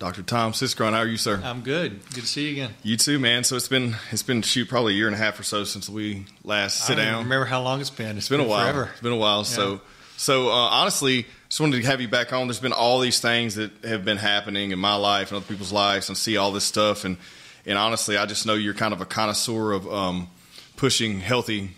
Dr. Tom Siskron. How are you, sir? I'm good. Good to see you again. You too, man. So it's been it's been shoot probably a year and a half or so since we last sit down. remember how long it's been. it's been, a while. Forever. It's been a while. So so uh, honestly, just wanted to have you back on. There's been all these things that have been happening in my life and other people's lives, and see all this stuff. And and honestly, I just know you're kind of a connoisseur of um, pushing healthy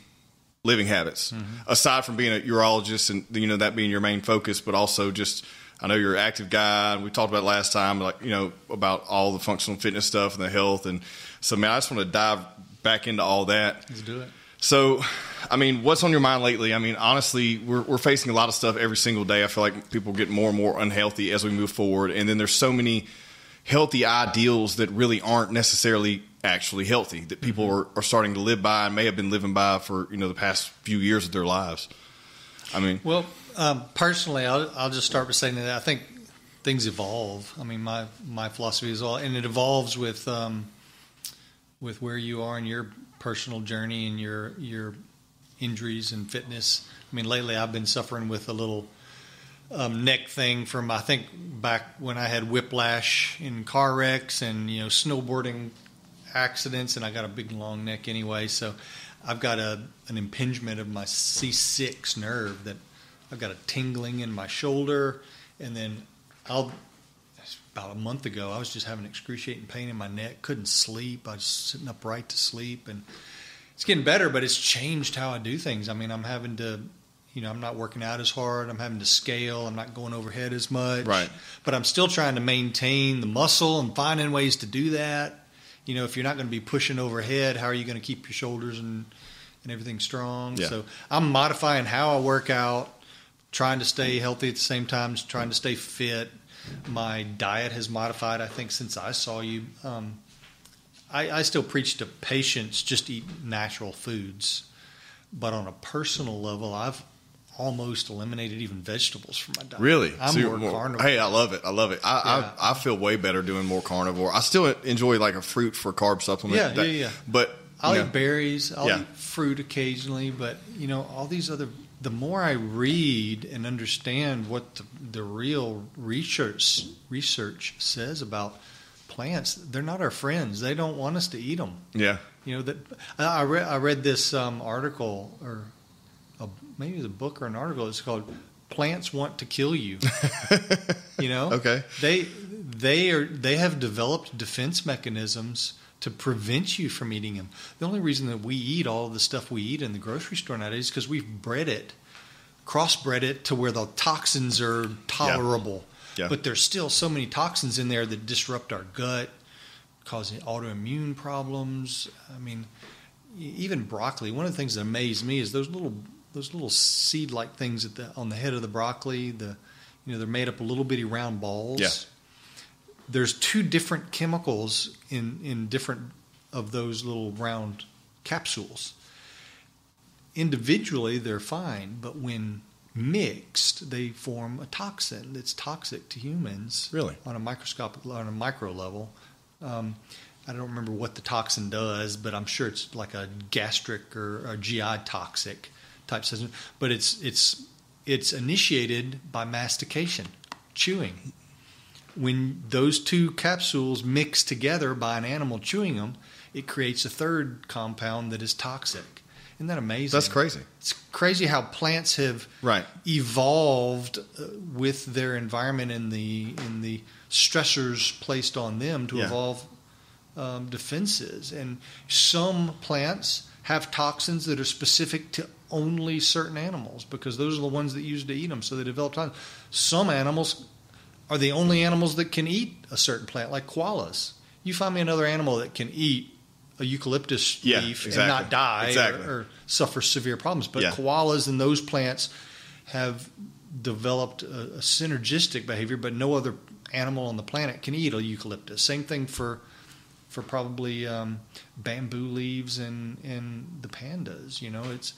living habits. Aside from being a urologist and you know that being your main focus, but also just I know you're an active guy. and We talked about last time, like you know about all the functional fitness stuff and the health, and so man, I just want to dive back into all that. Let's do it. So, I mean, what's on your mind lately? I mean, honestly, we're, we're facing a lot of stuff every single day. I feel like people get more and more unhealthy as we move forward. And then there's so many healthy ideals that really aren't necessarily actually healthy that people mm-hmm. are, are starting to live by and may have been living by for, you know, the past few years of their lives. I mean, Well, um, personally, I'll, I'll just start by saying that I think things evolve. I mean, my my philosophy is all, and it evolves with um, with where you are in your personal journey and your your injuries and fitness. I mean, lately I've been suffering with a little um, neck thing from I think back when I had whiplash in car wrecks and you know snowboarding accidents, and I got a big long neck anyway. So I've got a an impingement of my C6 nerve that I've got a tingling in my shoulder, and then I'll. About a month ago, I was just having excruciating pain in my neck. Couldn't sleep. I was sitting upright to sleep, and it's getting better. But it's changed how I do things. I mean, I'm having to, you know, I'm not working out as hard. I'm having to scale. I'm not going overhead as much. Right. But I'm still trying to maintain the muscle and finding ways to do that. You know, if you're not going to be pushing overhead, how are you going to keep your shoulders and and everything strong? Yeah. So I'm modifying how I work out, trying to stay healthy at the same time, trying to stay fit. My diet has modified, I think, since I saw you. Um, I, I still preach to patients just eat natural foods, but on a personal level, I've almost eliminated even vegetables from my diet. Really? I'm So you're more, carnivore. Hey, I love it. I love it. I, Yeah. I, I feel way better doing more carnivore. I still enjoy like a fruit for carb supplement. Yeah, That- yeah, yeah. But I'll know, eat berries. I'll Yeah. eat fruit occasionally, but you know, all these other. The more I read and understand what the, the real research research says about plants, they're not our friends. They don't want us to eat them. yeah, You know that I I read. I read this um, article or a, maybe it's a book or an article. It's called "Plants Want to Kill You." you know, Okay. They they are they have developed defense mechanisms to prevent you from eating them. The only reason that we eat all of the stuff we eat in the grocery store nowadays is because we've bred it, crossbred it to where the toxins are tolerable. Yeah. But there's still so many toxins in there that disrupt our gut, causing autoimmune problems. I mean, even broccoli. One of the things that amazed me is those little those little seed-like things at the on the head of the broccoli. The you know they're made up of little bitty round balls. Yeah. There's two different chemicals in in different of those little round capsules. Individually, they're fine, but when mixed, they form a toxin that's toxic to humans. Really? on a microscopic on a micro level. Um, I don't remember what the toxin does, but I'm sure it's like a gastric or a GI toxic type system. But it's it's it's initiated by mastication, chewing. When those two capsules mix together by an animal chewing them, it creates a third compound that is toxic. Isn't that amazing? that's crazy. It's crazy how plants have Right. evolved uh, with their environment and the in the stressors placed on them to Yeah. evolve um, defenses. And some plants have toxins that are specific to only certain animals because those are the ones that use to eat them. So they develop toxins. Some animals are the only animals that can eat a certain plant, like koalas. You find me another animal that can eat a eucalyptus Yeah, leaf exactly. and not die Exactly. or, or suffer severe problems. But Yeah. koalas and those plants have developed a, a synergistic behavior, but no other animal on the planet can eat a eucalyptus. Same thing for for probably um, bamboo leaves and and the pandas. You know, it's it,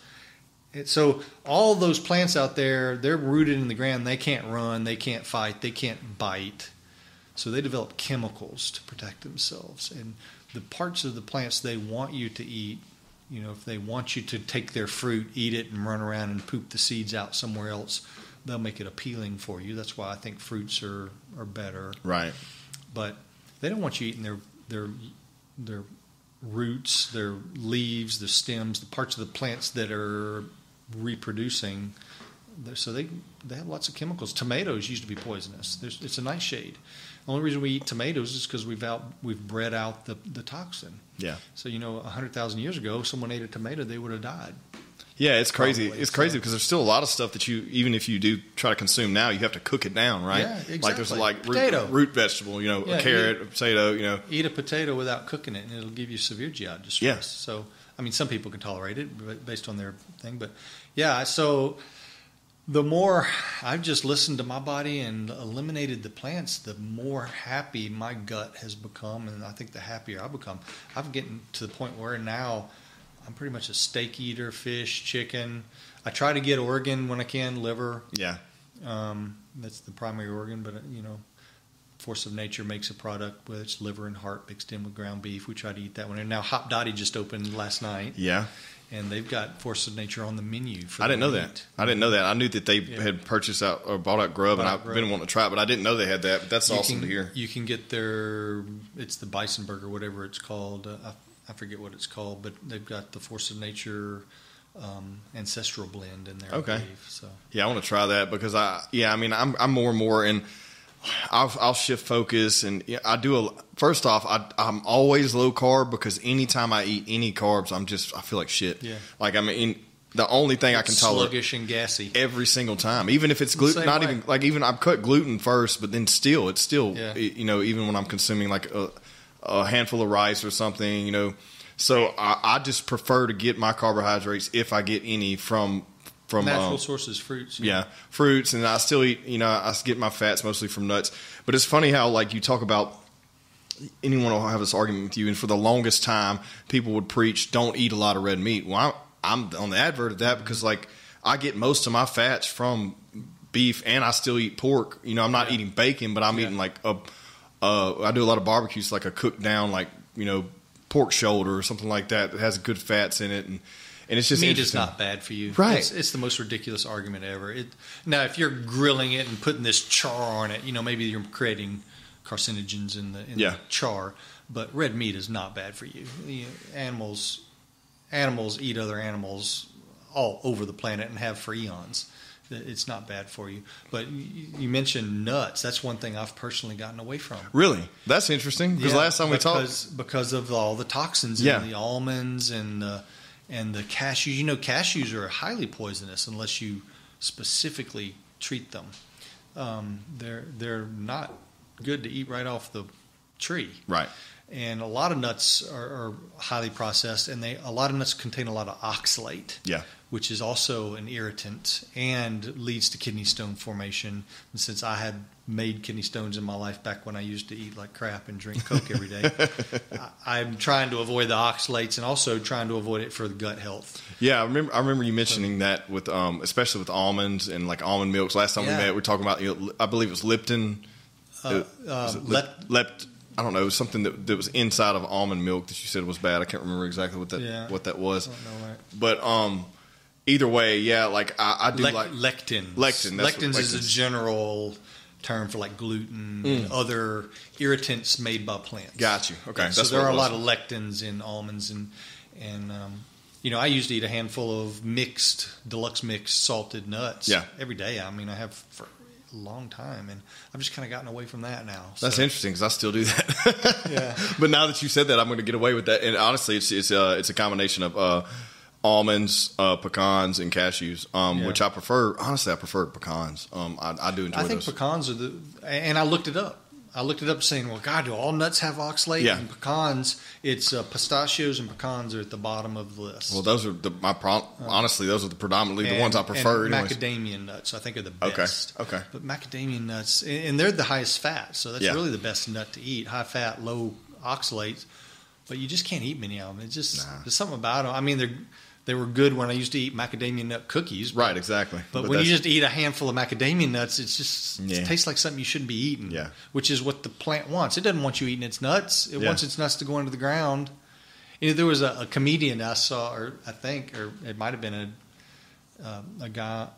so all those plants out there, they're rooted in the ground. They can't run, they can't fight, they can't bite. So they develop chemicals to protect themselves. And the parts of the plants they want you to eat, you know, if they want you to take their fruit, eat it, and run around and poop the seeds out somewhere else, they'll make it appealing for you. That's why I think fruits are, are better. Right. but they don't want you eating their their their roots, their leaves, their stems, the parts of the plants that are reproducing. So they they have lots of chemicals. Tomatoes used to be poisonous. There's, it's a nightshade. The only reason we eat tomatoes is because we've out we've bred out the, the toxin. Yeah. So you know, hundred thousand years ago, someone ate a tomato, they would have died. Yeah, it's crazy. Probably, it's so- crazy because there's still a lot of stuff that you, even if you do try to consume now, you have to cook it down, right? Yeah, exactly. Like there's like root, root vegetable, you know, Yeah, a carrot, a potato, you know. Eat a potato without cooking it, and it'll give you severe GI distress. Yeah. So, I mean, some people can tolerate it based on their thing, but yeah. So, the more I've just listened to my body and eliminated the plants, the more happy my gut has become, and I think the happier I become. I'm getting to the point where now I'm pretty much a steak eater, fish, chicken. I try to get organ when I can, liver. Yeah. Um, that's the primary organ, but you know, Force of Nature makes a product with its liver and heart mixed in with ground beef. We try to eat that one. And now Hopdoddy just opened last night, Yeah. And they've got Force of Nature on the menu. For I didn't know that. I didn't know that. I knew that they Yeah. had purchased out or bought out Grub, and Bought I've out Grub. been wanting to try it, but I didn't know they had that. But that's You awesome can, to hear. You can get their it's the Bison Burger, whatever it's called. Uh, I, I forget what it's called, but they've got the Force of Nature um, ancestral blend in there. Okay. I believe. So Yeah, I want to try that because I, yeah, I mean, I'm, I'm more and more, and I'll, I'll shift focus, and I do a. First off, I, I'm always low carb because anytime I eat any carbs, I'm just, I feel like shit. Yeah. Like I mean, the only thing I can tolerate sluggish and gassy. every single time, even if it's gluten, not way. even like even I've cut gluten first, but then still, it's still, Yeah. you know, even when I'm consuming like a, a handful of rice or something, you know. So I, I just prefer to get my carbohydrates if I get any from from Natural um, sources, fruits. yeah, fruits, and I still eat. You know, I get my fats mostly from nuts. But it's funny how like you talk about anyone will have this argument with you, and for the longest time, people would preach, "Don't eat a lot of red meat." Well, I'm, I'm on the advert of that because like I get most of my fats from beef, and I still eat pork. You know, I'm not Yeah. eating bacon, but I'm Yeah. eating like a. Uh, I do a lot of barbecues, like a cooked down, like you know, pork shoulder or something like that that has good fats in it, and and it's just meat is not bad for you. Right. It's, it's the most ridiculous argument ever. It, now, if you're grilling it and putting this char on it, you know maybe you're creating carcinogens in the in Yeah. the char. But red meat is not bad for you. You know, animals animals eat other animals all over the planet and have for eons. It's not bad for you. But you mentioned nuts. That's one thing I've personally gotten away from. Really, that's interesting because Yeah, last time we talked, because, because of all the toxins Yeah. in the almonds and the and the cashews. You know, cashews are highly poisonous unless you specifically treat them. Um, they're they're not good to eat right off the tree. right? And a lot of nuts are, are highly processed, and they a lot of nuts contain a lot of oxalate Yeah, which is also an irritant and leads to kidney stone formation. And since I had made kidney stones in my life back when I used to eat like crap and drink Coke every day, I, I'm trying to avoid the oxalates and also trying to avoid it for the gut health. yeah. I remember. I remember you mentioning that with, um, especially with almonds and like almond milks. Last time we met, we were talking about. You know, I believe it was Lipton. Uh, Uh, was Lep, Lept. I don't know it was something that, that was inside of almond milk that you said was bad. I can't remember exactly what that Yeah. what that was. I don't know, right? But um, either way, yeah. Like I, I do like. lectins. Lectin, what Lectins is a general term for like gluten and other irritants made by plants. Mm. Got you. Okay, so there are a lot of lectins in almonds and and um, you know I used to eat a handful of mixed deluxe mixed salted nuts Yeah. every day. I mean I have for a long time and I've just kind of gotten away from that now. That's interesting because I still do that. Yeah. But now that you said that, I'm going to get away with that. And honestly, it's it's uh, it's a combination of uh, almonds, uh, pecans, and cashews, um, Yeah. which I prefer. Honestly, I prefer pecans. Um, I, I do enjoy I think those. pecans are the and I looked it up. I looked it up saying, well, God, do all nuts have oxalate? Yeah. And pecans, it's uh, pistachios and pecans are at the bottom of the list. well, those are the my pro- honestly, those are the predominantly the Uh, ones I prefer. And macadamia nuts, I think, are the Okay, best. okay. But macadamia nuts, and and they're the highest fat, so that's Yeah. really the best nut to eat. High fat, low oxalates, but you just can't eat many of them. It's just Nah. there's something about them. I mean, they are they were good when I used to eat macadamia nut cookies. But, Right, exactly. But, when you just eat a handful of macadamia nuts, it's just Yeah. it tastes like something you shouldn't be eating. Yeah. Which is what the plant wants. It doesn't want you eating its nuts. It Yeah. wants its nuts to go into the ground. You know, there was a, a comedian I saw, or I think, or it might have been a uh, a guy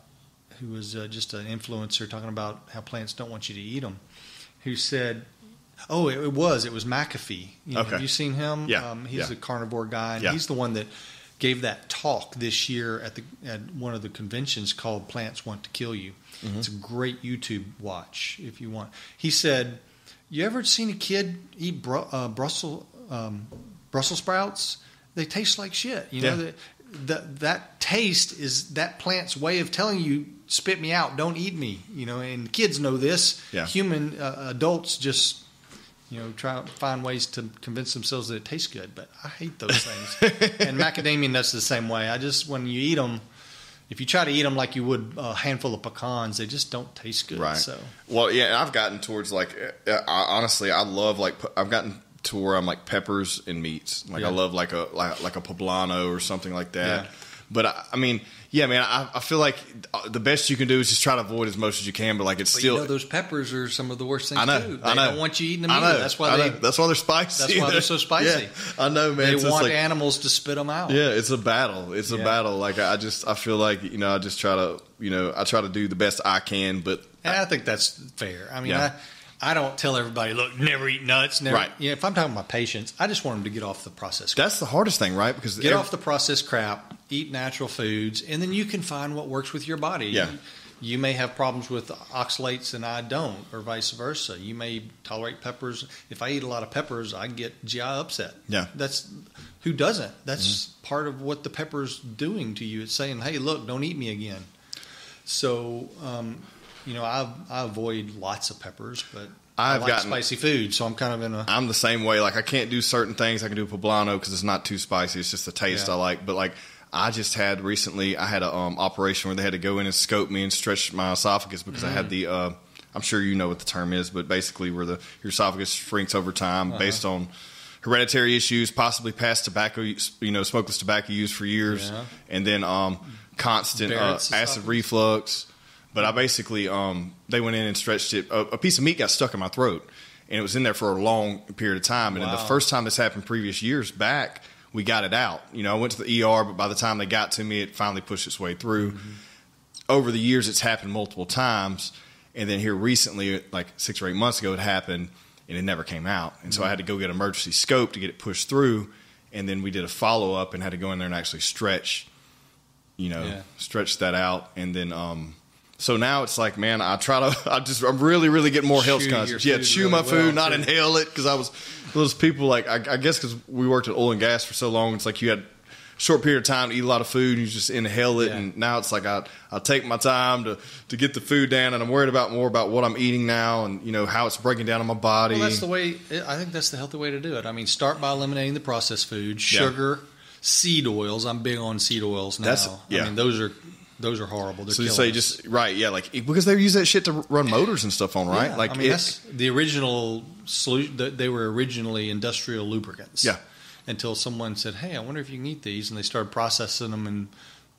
who was uh, just an influencer talking about how plants don't want you to eat them, who said Oh, it, was. It was McAfee. You know, Okay. Have you seen him? Yeah, Um, he's yeah. a carnivore guy, and Yeah. he's the one that gave that talk this year at the at one of the conventions called "Plants Want to Kill You." Mm-hmm. It's a great YouTube watch if you want. He said, "You ever seen a kid eat uh, Brussels um, Brussels sprouts? They taste like shit. You know Yeah. that." That, that taste is that plant's way of telling you spit me out don't eat me you know and kids know this Yeah. human uh, adults just you know, try find ways to convince themselves that it tastes good. But I hate those things. and macadamia nuts the same way. I just when you eat them, if you try to eat them like you would a handful of pecans, they just don't taste good. Right. So Well, yeah, and I've gotten towards like uh, I, honestly, I love like I've gotten to where I'm like peppers and meats. Like Yeah. I love like a like, like a poblano or something like that. Yeah. But I, I mean, yeah, man, I, I feel like uh, the best you can do is just try to avoid as much as you can. But like it's but still, you know, those peppers are some of the worst things I know, too. They I know. don't want you eating them I either. know, That's why I they know. that's why they're spicy. that's why they're so spicy. Yeah, I know, man. they It's want like- animals to spit them out. Yeah, it's a battle. It's a battle. Like I just, I feel like you know, I just try to, you know, I try to do the best I can. But And I think that's fair. I mean, Yeah. I, I don't tell everybody, look, never eat nuts. Never. Right. You know, if I'm talking about patients, I just want them to get off the processed crap. that's the hardest thing, right? Because Get every- off the processed crap, eat natural foods, and then you can find what works with your body. Yeah. You may have problems with oxalates and I don't, or vice versa. You may tolerate peppers. If I eat a lot of peppers, I get GI upset. Yeah. Mm-hmm. That's who doesn't? That's part of what the pepper's doing to you. It's saying, hey, look, don't eat me again. So, um, you know, I, I avoid lots of peppers, but I I've like gotten- spicy food, so I'm kind of in a. I'm the same way. Like I can't do certain things. I can do poblano because it's not too spicy. It's just the taste Yeah. I like. But like I just had recently, I had a um, operation where they had to go in and scope me and stretch my esophagus because I Mm. had the. Uh, I'm sure you know what the term is, but basically where the your esophagus shrinks over time Uh-huh. based on hereditary issues, possibly past tobacco, you know, smokeless tobacco use for years, Yeah. and then um, constant uh, acid reflux. But I basically, um, they went in and stretched it. A, a piece of meat got stuck in my throat, and it was in there for a long period of time. And then the first time this happened, previous years back, we got it out. You know, I went to the ER, but by the time they got to me, it finally pushed its way through. Mm-hmm. Over the years, it's happened multiple times, and then here recently, like six or eight months ago, it happened, and it never came out. And so I had to go get an emergency scope to get it pushed through, and then we did a follow up and had to go in there and actually stretch you know, Yeah. stretch that out, and then um, so now it's like, man, I try to, I just, I'm really, really getting more health conscious. Yeah, chew really my well, food, not too. inhale it, because I was those people like, I, I guess, because we worked at oil and gas for so long, it's like you had a short period of time to eat a lot of food, and you just inhale it, Yeah. and now it's like I, I take my time to to get the food down, and I'm worried about more about what I'm eating now, and you know how it's breaking down in my body. Well, that's the way. I think that's the healthy way to do it. I mean, start by eliminating the processed food, sugar, seed oils. I'm big on seed oils now. That's- yeah. I mean, those are those are horrible. They're so you say us. just right, yeah, like because they use that shit to run motors and stuff on, right? Yeah, like I mean, it- that's the original solution. th- They were originally industrial lubricants. Yeah. Until someone said, "Hey, I wonder if you can eat these," and they started processing them and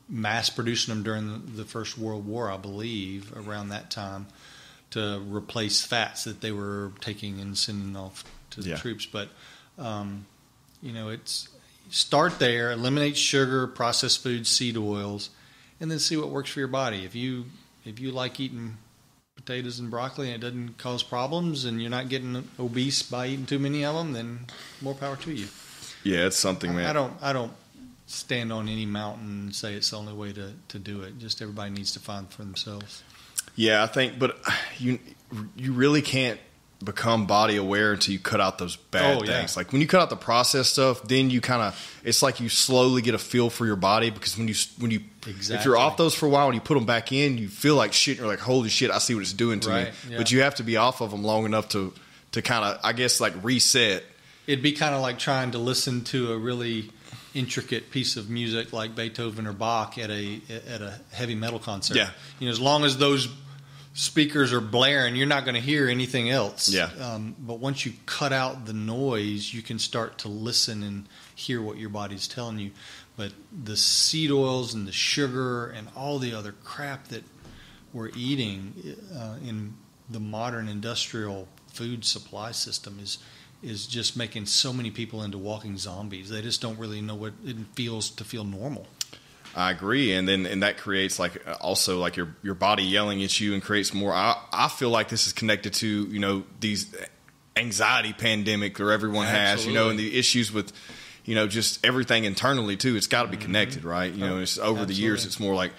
mass producing them during the, the First World War, I believe, around that time, to replace fats that they were taking and sending off to the Yeah. troops. But um, you know, it's start there, eliminate sugar, processed foods, seed oils, and then see what works for your body. If you if you like eating potatoes and broccoli and it doesn't cause problems and you're not getting obese by eating too many of them, then more power to you. yeah, it's something, man. I don't I don't stand on any mountain and say it's the only way to, to do it. Just everybody needs to find for themselves. Yeah, I think, but you you really can't become body aware until you cut out those bad Oh, yeah. things. Like when you cut out the processed stuff, then you kind of it's like you slowly get a feel for your body because when you when you if you're off those for a while and you put them back in, you feel like shit. And you're like, holy shit, I see what it's doing to me. Yeah. But you have to be off of them long enough to to kind of I guess like reset. It'd be kind of like trying to listen to a really intricate piece of music like Beethoven or Bach at a at a heavy metal concert. Yeah. you know, as long as those speakers are blaring, you're not going to hear anything else. Yeah. Um, but once you cut out the noise, you can start to listen and hear what your body's telling you. But the seed oils and the sugar and all the other crap that we're eating uh, in the modern industrial food supply system is is just making so many people into walking zombies. They just don't really know what it feels to feel normal. I agree, and then and that creates like also like your your body yelling at you and creates more. I I feel like this is connected to you know these anxiety pandemic or everyone has, you know, and the issues with, you know, just everything internally too. It's got to be connected, right? You know, it's over the years. Mm-hmm. It's more like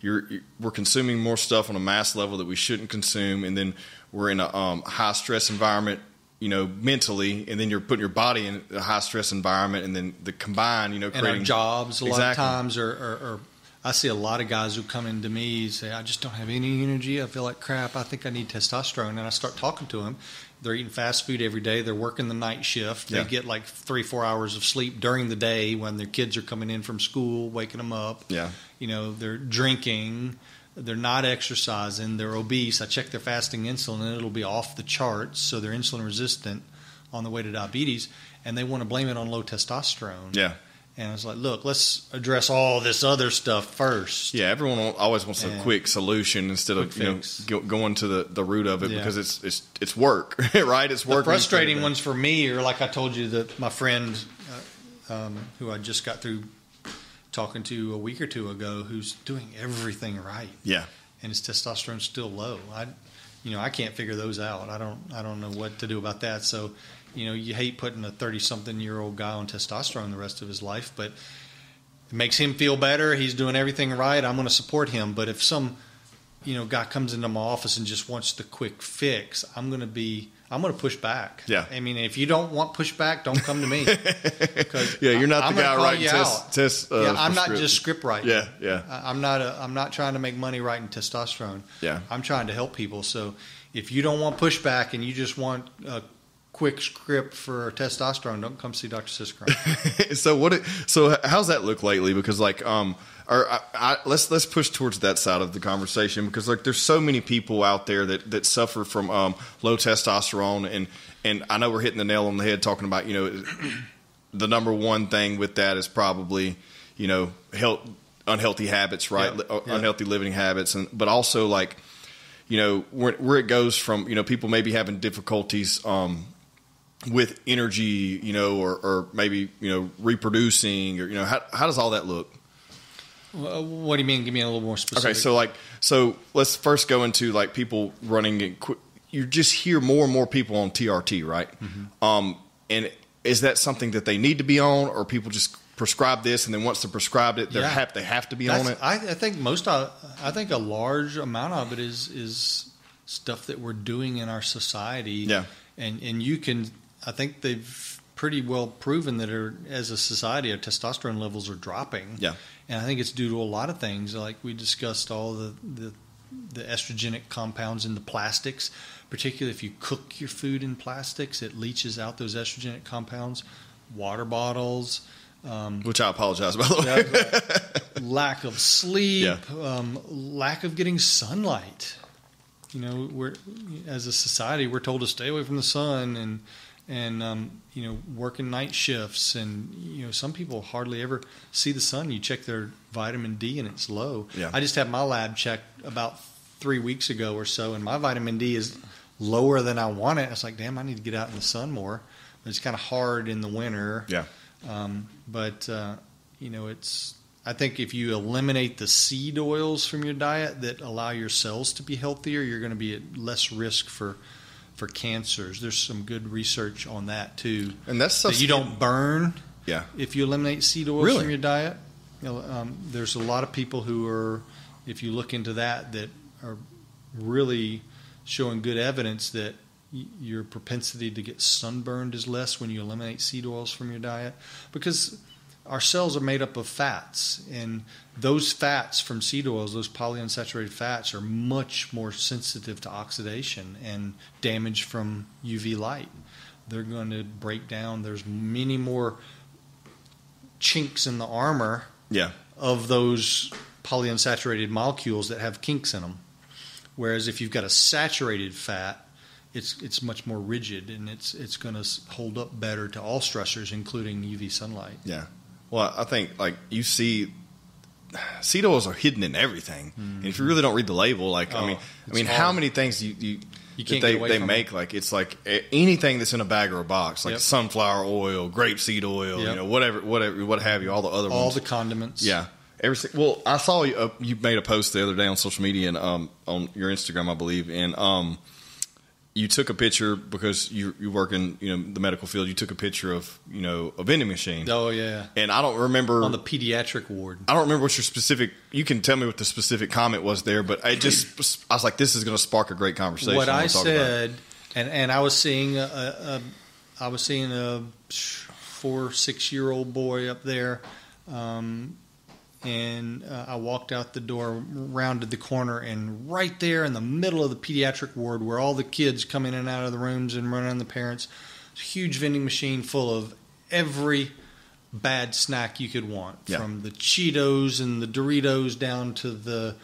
you're, you we're consuming more stuff on a mass level that we shouldn't consume, and then we're in a um, high stress environment. You know, mentally, and then you're putting your body in a high stress environment, and then the combined, you know, creating jobs a lot of Exactly. times are I see a lot of guys who come into me and say I just don't have any energy. I feel like crap. I think I need testosterone. And I start talking to them they're eating fast food every day. They're working the night shift. They Yeah. get like three four hours of sleep during the day when their kids are coming in from school waking them up. Yeah. you know they're drinking they're not exercising they're obese I check their fasting insulin and it'll be off the charts so they're insulin resistant on the way to diabetes and they want to blame it on low testosterone Yeah. and I was like, look, let's address all this other stuff first. Yeah, everyone always wants a quick solution instead of Quick you know go, going to the, the root of it Yeah. because it's it's it's work, right? It's The work. frustrating ones for me are like I told you that my friend uh, um, who I just got through talking to a week or two ago, who's doing everything right, Yeah, and his testosterone's still low. I, you know, I can't figure those out. I don't, I don't know what to do about that. So, you know, you hate putting a thirty-something-year-old guy on testosterone the rest of his life, but it makes him feel better. He's doing everything right. I'm going to support him. But if some, you know, guy comes into my office and just wants the quick fix, I'm going to be, I'm going to push back. Yeah. I mean, if you don't want pushback, don't come to me. Because yeah. You're not I'm the guy writing test test. Uh, yeah, I'm not script. just script writing. Yeah, yeah, I- I'm not a, I'm not trying to make money writing testosterone. Yeah. I'm trying to help people. So if you don't want pushback and you just want a quick script for testosterone, don't come see Dr. Siskron. so what? It, so how's that look lately? Because like um, or I, I, let's let's push towards that side of the conversation because like there's so many people out there that that suffer from um, low testosterone and and I know we're hitting the nail on the head talking about you know the number one thing with that is probably you know health unhealthy habits right Yeah. Uh, Yeah. unhealthy living habits and but also like you know where, where it goes from you know people maybe having difficulties um, with energy you know or, or maybe you know reproducing or you know how, how does all that look what do you mean? Give me a little more specific. okay so like so let's first go into like people running and qu- you just hear more and more people on trt right Mm-hmm. um, and is that something that they need to be on or people just prescribe this and then once they're prescribed it they Yeah. have they have to be That's- on it I, I think most of, I think a large amount of it is is stuff that we're doing in our society. Yeah. And and you can I think they've pretty well proven that our, as a society our testosterone levels are dropping. Yeah. And I think it's due to a lot of things like we discussed all the the the estrogenic compounds in the plastics, particularly if you cook your food in plastics, it leaches out those estrogenic compounds. Water bottles, um, which i apologize by the way lack of sleep, Yeah. um, lack of getting sunlight. You know, we're as a society we're told to stay away from the sun and and um, you know working night shifts and you know some people hardly ever see the sun. You check their vitamin D and it's low. Yeah. I just had my lab checked about three weeks ago or so, and my vitamin D is lower than I want it. I was like, damn, I need to get out in the sun more. But it's kind of hard in the winter. yeah Um, but uh, you know, it's. I think if you eliminate the seed oils from your diet that allow your cells to be healthier, you're going to be at less risk for for cancers. There's some good research on that too. and that's stuff That you don't burn yeah if you eliminate seed oils Really? from your diet. You know, um, there's a lot of people who are, if you look into that, that are really showing good evidence that y- your propensity to get sunburned is less when you eliminate seed oils from your diet because our cells are made up of fats and those fats from seed oils those polyunsaturated fats are much more sensitive to oxidation and damage from uv light they're going to break down there's many more chinks in the armor yeah of those polyunsaturated molecules that have kinks in them. Whereas if you've got a saturated fat, it's it's much more rigid and it's it's going to hold up better to all stressors, including UV sunlight. Yeah. Well, I think like you see, seed oils are hidden in everything, and if you really don't read the label, like I Oh, mean, I mean, hard. how many things you you, You can't they they make like it's like anything that's in a bag or a box, like Yep. sunflower oil, grapeseed oil, you know, whatever, whatever, what have you, all the other All ones. the condiments. Yeah. Every, well, I saw you, uh, you made a post the other day on social media and um, on your Instagram, I believe, and um, you took a picture because you you work in you know the medical field. You took a picture of you know a vending machine, Oh yeah, and I don't remember on the pediatric ward. I don't remember what your specific. You can tell me what the specific comment was there, but I just I was like, this is going to spark a great conversation. What I talk about it. said, and and I was seeing a, a, a I was seeing a four six year old boy up there, um, and uh, I walked out the door, rounded the corner, and right there in the middle of the pediatric ward, where all the kids come in and out of the rooms and run on the parents, huge vending machine full of every bad snack you could want, Yeah. from the Cheetos and the Doritos down to the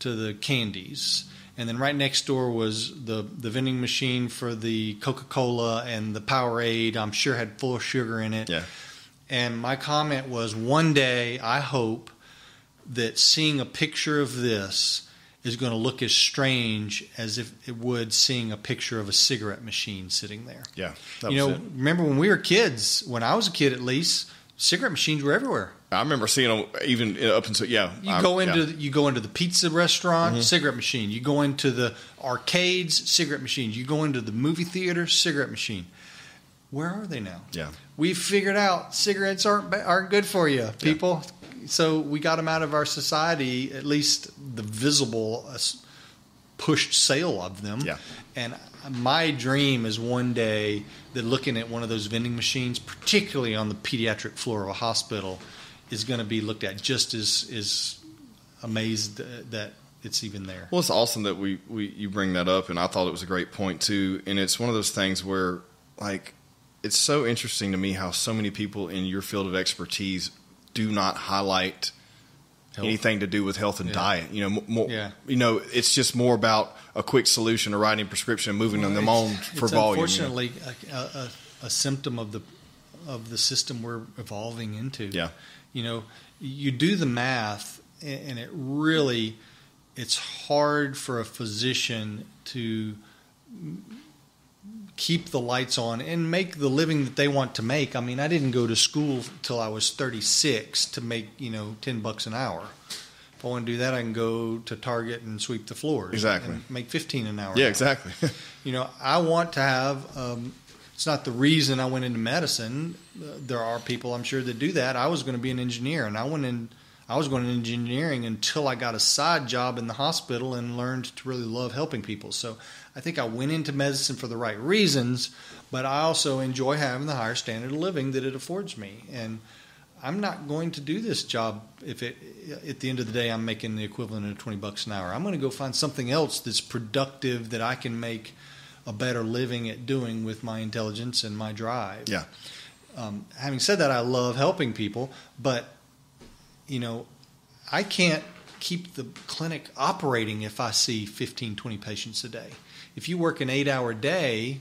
to the candies. And then right next door was the, the vending machine for the Coca Cola and the Powerade. I'm sure had full of sugar in it. Yeah. And my comment was one day I hope that seeing a picture of this is going to look as strange as if it would seeing a picture of a cigarette machine sitting there. Yeah, that you know, it. remember when we were kids, when I was a kid at least, cigarette machines were everywhere. I remember seeing them even up until yeah. You I- go into yeah. Mm-hmm. you go into the pizza restaurant, cigarette machine. You go into the arcades, cigarette machine. You go into the movie theater, cigarette machine. Where are they now? yeah. We've figured out cigarettes aren't aren't good for you, people. So we got them out of our society. At least the visible uh, pushed sale of them. Yeah. And my dream is one day that looking at one of those vending machines, particularly on the pediatric floor of a hospital, is going to be looked at just as as amazed that it's even there. Well, it's awesome that we, we you bring that up, and I thought it was a great point too. And it's one of those things where, like, it's so interesting to me how so many people in your field of expertise do not highlight Health. anything to do with health and Yeah. diet. You know, more, Yeah. you know, it's just more about a quick solution to writing a prescription and moving them on for it's volume. you know. Unfortunately, a, a, a symptom of the of the system we're evolving into. Yeah. you know, you do the math, and it really it's hard for a physician to keep the lights on and make the living that they want to make. I mean, I didn't go to school till I was 36 to make, you know, 10 bucks an hour. If I want to do that, I can go to Target and sweep the floors. Exactly. Make 15 an hour. Yeah, exactly. You know, I want to have. Um, it's not the reason I went into medicine. Uh, there are people I'm sure that do that. I was going to be an engineer, and I went in. I was going into engineering until I got a side job in the hospital and learned to really love helping people. So I think I went into medicine for the right reasons, but I also enjoy having the higher standard of living that it affords me. And I'm not going to do this job if it at the end of the day I'm making the equivalent of 20 bucks an hour. I'm going to go find something else that's productive that I can make a better living at doing with my intelligence and my drive. yeah, Um, having said that, I love helping people, but you know, I can't keep the clinic operating if I see 15, 20 patients a day. If you work an eight hour day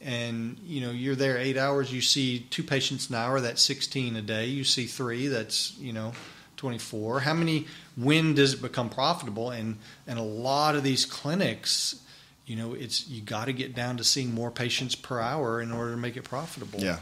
and you know you're there eight hours, you see two patients an hour, that's 16 a day. You see three, that's you know 24. How many? When does it become profitable? And and a lot of these clinics, you know, it's you got to get down to seeing more patients per hour in order to make it profitable yeah.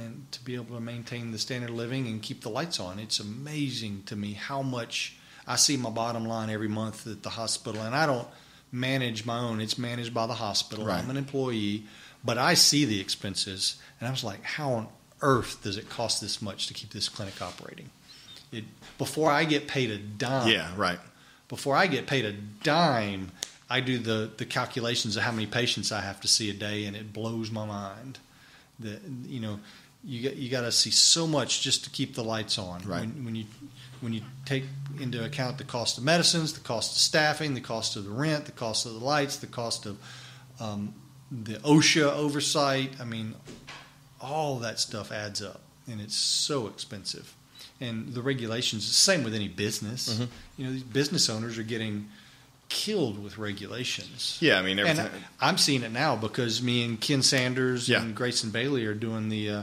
and to be able to maintain the standard of living and keep the lights on. It's amazing to me how much I see my bottom line every month at the hospital, and I don't manage my own. It's managed by the hospital. Right. I'm an employee, but I see the expenses, and I was like, how on earth does it cost this much to keep this clinic operating? It, before I get paid a dime, Yeah, right. before I get paid a dime, I do the, the calculations of how many patients I have to see a day, and it blows my mind. That you know, you got you got to see so much just to keep the lights on. Right. When, when you when you take into account the cost of medicines, the cost of staffing, the cost of the rent, the cost of the lights, the cost of um, the OSHA oversight. I mean, all that stuff adds up, and it's so expensive. And the regulations, the same with any business. Mhm. You know, these business owners are getting killed with regulations. Yeah, I mean And everything. I- I'm seeing it now because me and Ken Sanders Yeah. and Grayson Bailey are doing the uh,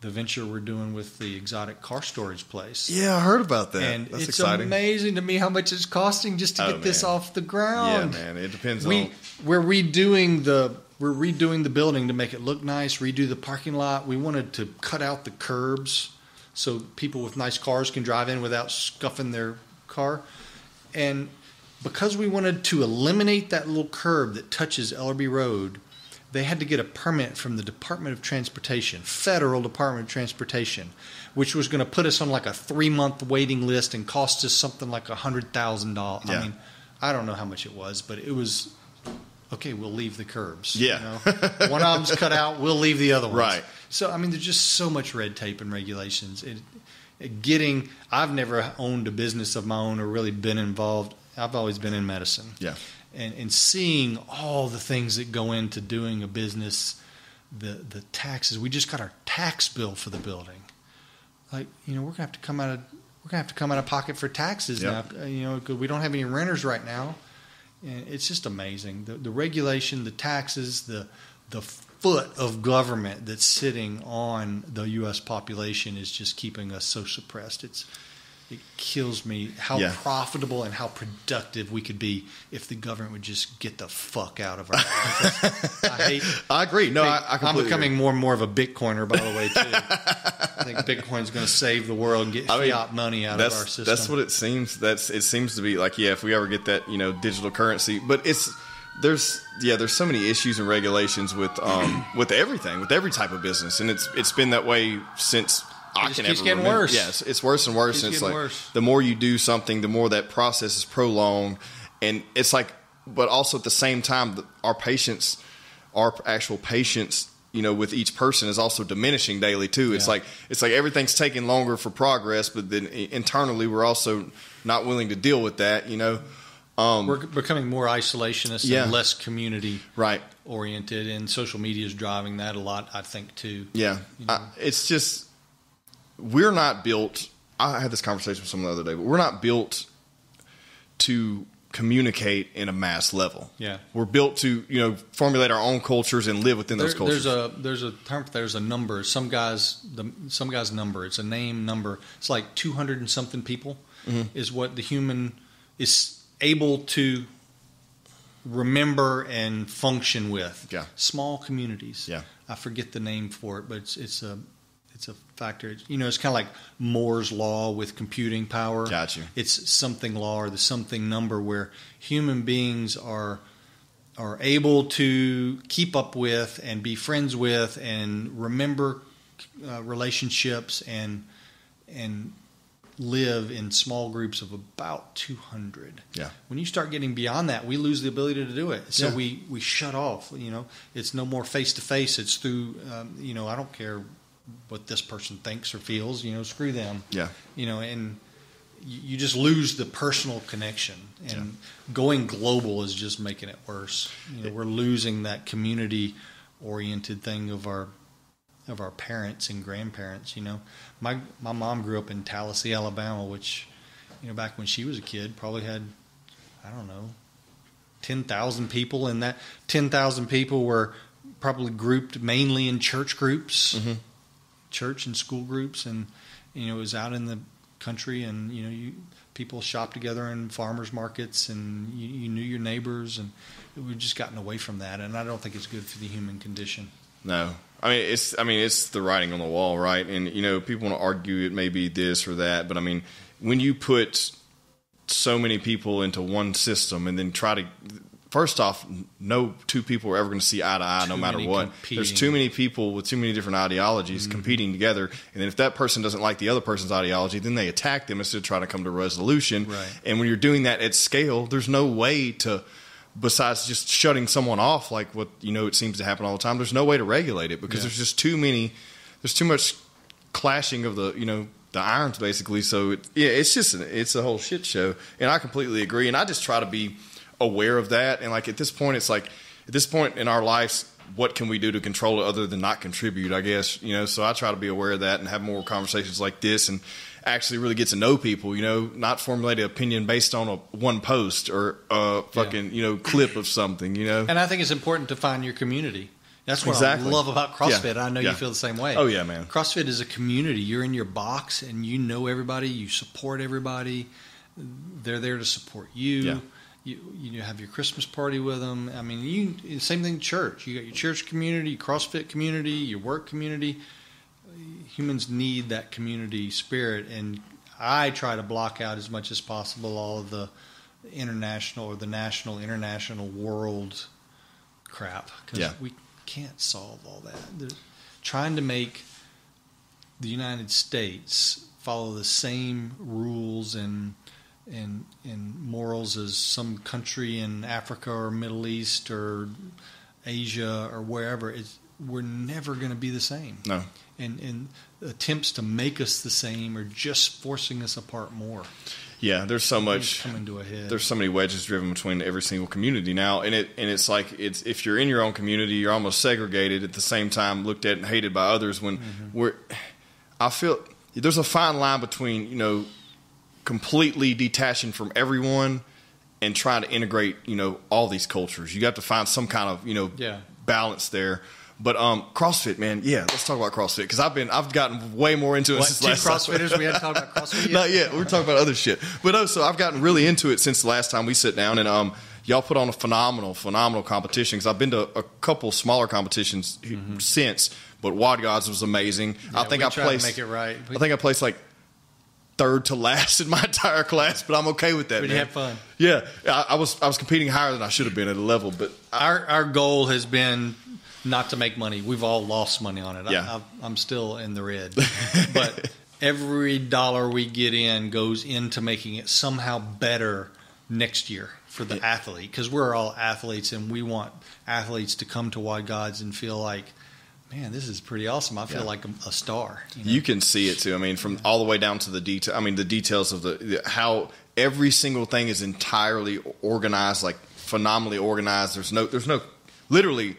the venture we're doing with the exotic car storage place. yeah, I heard about that. and That's exciting. it's exciting. amazing to me how much it's costing just to Oh, get this off the ground. Yeah, man. It depends We on. we're redoing the we're redoing the building to make it look nice. Redo the parking lot. We wanted to cut out the curbs so people with nice cars can drive in without scuffing their car. And because we wanted to eliminate that little curb that touches Ellerby Road, they had to get a permit from the Department of Transportation, Federal Department of Transportation, which was going to put us on like a three month waiting list and cost us something like a hundred thousand dollars. Yeah. I mean, I don't know how much it was, but it was okay. We'll leave the curbs. Yeah. you know? one of them's cut out. We'll leave the other ones. Right. So I mean, there's just so much red tape and regulations. It, it getting. I've never owned a business of my own or really been involved. I've always been in medicine Yeah. And, and seeing all the things that go into doing a business, the the taxes. We just got our tax bill for the building. Like you know, we're gonna have to come out of we're gonna have to come out of pocket for taxes Yep. now. You know, because we don't have any renters right now. And it's just amazing the the regulation, the taxes, the the foot of government that's sitting on the U.S. population is just keeping us so suppressed. It's it kills me how Yeah. profitable and how productive we could be if the government would just get the fuck out of our. I hate. I agree. No, I, I I'm becoming agree. more and more of a Bitcoiner, by the way, too. I think Bitcoin's going to save the world and get I mean, fiat money out of our system. that's what it seems. That's it seems to be like yeah. If we ever get that you know digital currency, but it's there's yeah there's so many issues and regulations with um with everything with every type of business, and it's it's been that way since. I can keeps getting remember. worse. Yes, it's worse and worse. Keeps and it's getting like worse. the more you do something, the more that process is prolonged, and it's like, but also at the same time, our patience, our actual patience, you know, with each person is also diminishing daily too. It's Yeah. like it's like everything's taking longer for progress, but then internally we're also not willing to deal with that. You know, um, We're becoming more isolationist Yeah. and less community right? oriented, and social media is driving that a lot, I think, too. Yeah, You know? I, it's just we're not built. I had this conversation with someone the other day, but we're not built to communicate in a mass level. Yeah. we're built to you know formulate our own cultures and live within those cultures. there's a there's a term there's a number. Some guys the some guys number. It's a name number. It's like two hundred and something people Mhm. is what the human is able to remember and function with. Yeah. Small communities. Yeah. I forget the name for it, but it's it's a factor. It's, you know, it's kind of like Moore's law with computing power. Got you. It's something law or the something number where human beings are are able to keep up with and be friends with and remember uh, relationships and and live in small groups of about 200 Yeah. when you start getting beyond that we lose the ability to do it so Yeah. we we shut off you know it's no more face to face it's through um, you know i don't care what this person thinks or feels you know screw them yeah, you know, and you, you just lose the personal connection. And going global is just making it worse. You know, we're losing that community oriented thing of our of our parents and grandparents. You know, my my mom grew up in Tallassee, Alabama, which you know back when she was a kid probably had I don't know ten thousand people, and that ten thousand people were probably grouped mainly in church groups Mhm. Church and school groups, and you know it was out in the country, and you know you people shop together in farmers markets, and you, you knew your neighbors, and we've just gotten away from that, and I don't think it's good for the human condition. no. I mean, it's I mean, it's the writing on the wall, right? And you know, people want to argue it may be this or that, but I mean, when you put so many people into one system and then try to first off no two people are ever going to see eye to eye no matter what competing. there's too many people with too many different ideologies competing together and then if that person doesn't like the other person's ideology then they attack them instead of trying to come to a resolution Right. and when you're doing that at scale there's no way to besides just shutting someone off like what you know it seems to happen all the time there's no way to regulate it because Yeah. there's just too many there's too much clashing of the you know the irons basically so it, yeah it's just an, it's a whole shit show and i completely agree and i just try to be aware of that and like at this point it's like at this point in our lives what can we do to control it other than not contribute i guess you know so i try to be aware of that and have more conversations like this and actually really get to know people you know not formulate an opinion based on a one post or a fucking you know clip of something you know And I think it's important to find your community. That's what Exactly. I love about CrossFit. Yeah. I know Yeah. you feel the same way. oh yeah man CrossFit is a community. You're in your box and you know everybody. You support everybody. They're there to support you. You you have your Christmas party with them. I mean, you same thing. Church. You got your church community, CrossFit community, your work community. Humans need that community spirit, and I try to block out as much as possible all of the international or the national, international, world crap because Yeah. we can't solve all that. They're trying to make the United States follow the same rules and and and morals as some country in Africa or Middle East or Asia or wherever. It's, we're never going to be the same. No. And and attempts to make us the same are just forcing us apart more. Yeah, there's so much coming to a head. There's so many wedges driven between every single community now, and it and it's like it's if you're in your own community, you're almost segregated at the same time, looked at and hated by others. When Mm-hmm. we're, I feel there's a fine line between you know completely detaching from everyone and trying to integrate you know all these cultures. You got to find some kind of you know Yeah. balance there. But um, CrossFit, man, yeah, let's talk about CrossFit because I've been I've gotten way more into it What, since two last time. CrossFitters? We hadn't talked about CrossFit yet? Not yet. We're talking about other shit. But no, so I've gotten really into it since the last time we sit down, and um, y'all put on a phenomenal, phenomenal competition. Because I've been to a couple smaller competitions since, but Wad Gods was amazing. I think I placed. make it right. We- I think I placed like third to last in my entire class, but I'm okay with that. But you had fun. Yeah, I, I was I was competing higher than I should have been at a level, but Our our goal has been not to make money. We've all lost money on it. Yeah. I, I, I'm still in the red, but every dollar we get in goes into making it somehow better next year for the athlete because we're all athletes and we want athletes to come to Wad Gods and feel like, man, this is pretty awesome. I feel Yeah. like a, a star. You know? You can see it too. I mean, from all the way down to the detail. I mean, the details of the, the how every single thing is entirely organized, like phenomenally organized. There's no, there's no, literally,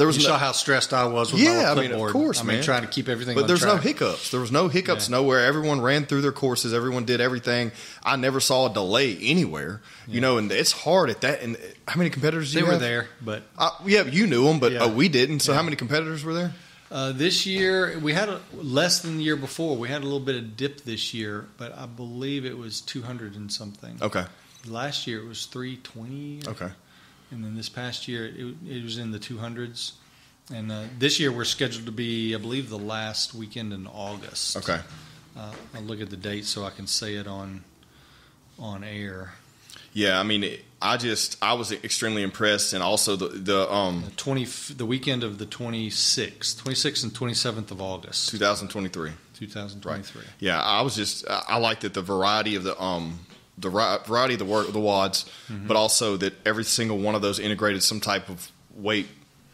there was You no, saw how stressed I was with Yeah, my I mean, of course, I mean, man. trying to keep everything. but there's no hiccups. There was no hiccups Yeah. nowhere. Everyone ran through their courses. Everyone did everything. I never saw a delay anywhere. You know, and it's hard at that. And how many competitors? Do They you were have? there, but Uh, yeah, you knew them, but Yeah. uh, we didn't. So Yeah. how many competitors were there? Uh, this year we had a, less than the year before. We had a little bit of dip this year, but I believe it was 200 and something. Okay, Last year it was 320. okay. And then this past year it, it was in the 200s. And uh, this year we're scheduled to be, I believe, the last weekend in August. Okay. Uh, I'll look at the date so I can say it on on air. Yeah, I mean, I just I was extremely impressed, and also the the um The 20, the weekend of the 26th, 26th and 27th of August, 2023. 2023. Yeah, I was just I I liked that the variety of the um the variety of the work the wads, Mm-hmm. but also that every single one of those integrated some type of weight,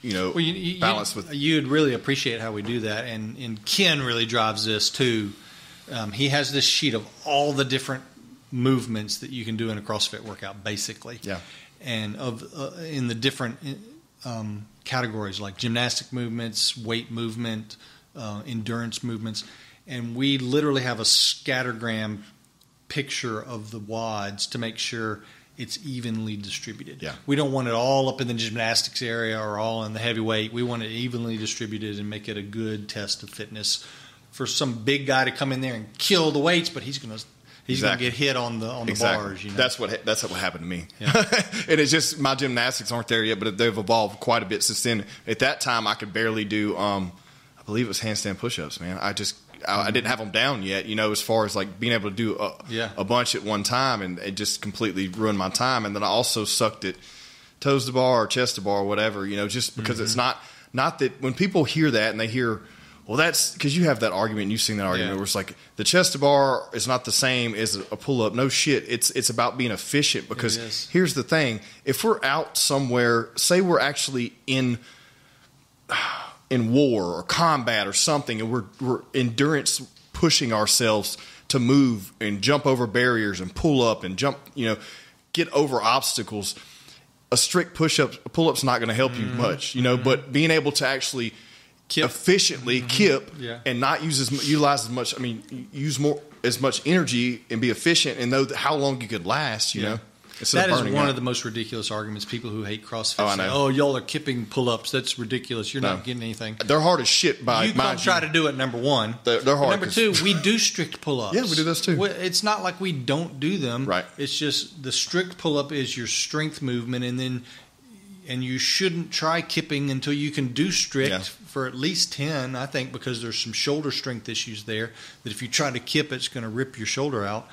you know, Well, you, you, balance with you'd really appreciate how we do that, and and Ken really drives this too. Um, he has this sheet of all the different movements that you can do in a CrossFit workout, basically. Yeah. And of uh, in the different um, categories like gymnastic movements, weight movement, uh, endurance movements, and we literally have a scattergram picture of the wads to make sure it's evenly distributed. Yeah. We don't want it all up in the gymnastics area or all in the heavyweight. We want it evenly distributed and make it a good test of fitness for some big guy to come in there and kill the weights, but he's going to he's Exactly. going to get hit on the on the bars. You know, That's what that's what happened to me. Yeah. and it's just my gymnastics aren't there yet, but they've evolved quite a bit since then. At that time, I could barely do. Um, I believe it was handstand push-ups. Man, I just I, I didn't have them down yet. You know, as far as like being able to do a, Yeah. a bunch at one time, and it just completely ruined my time. And then I also sucked at toes to bar or chest to bar or whatever. You know, just because Mm-hmm. it's not not that when people hear that and they hear. Well, that's because you have that argument. and You've seen that argument Yeah. where it's like the chest to bar is not the same as a pull up. No shit. It's it's about being efficient because here's the thing: if we're out somewhere, say we're actually in in war or combat or something, and we're we're endurance pushing ourselves to move and jump over barriers and pull up and jump, you know, get over obstacles. A strict push up pull up's not going to help you mm-hmm. much, you know. Mm-hmm. But being able to actually Kip. efficiently mm-hmm. kip Yeah. and not use as utilize as much. I mean, use more as much energy and be efficient and know how long you could last. You Yeah. know, Instead That is one out. of the most ridiculous arguments. People who hate CrossFit Oh, say, "Oh, y'all are kipping pull-ups. That's ridiculous. You're No. not getting anything." They're hard as shit. By you mind try to do it. Number one, They're- they're hard Number two, we do strict pull-ups. Yeah, we do those too. It's not like we don't do them. Right. It's just the strict pull-up is your strength movement, and then and you shouldn't try kipping until you can do strict Yeah. for at least ten. I think because there's some shoulder strength issues there that if you try to kip, it's going to rip your shoulder out.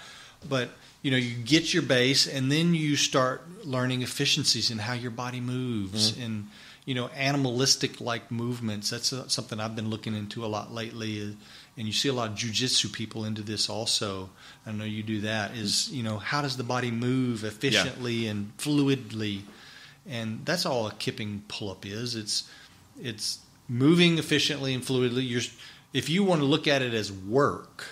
But you know, you get your base, and then you start learning efficiencies in how your body moves, Mm-hmm. and you know, animalistic like movements. That's uh, something I've been looking into a lot lately. uh, And you see a lot of jujitsu people into this also. I know you do that. Is you know how does the body move efficiently and fluidly, and that's all a kipping pull up is. It's it's moving efficiently and fluidly. You're if you want to look at it as work,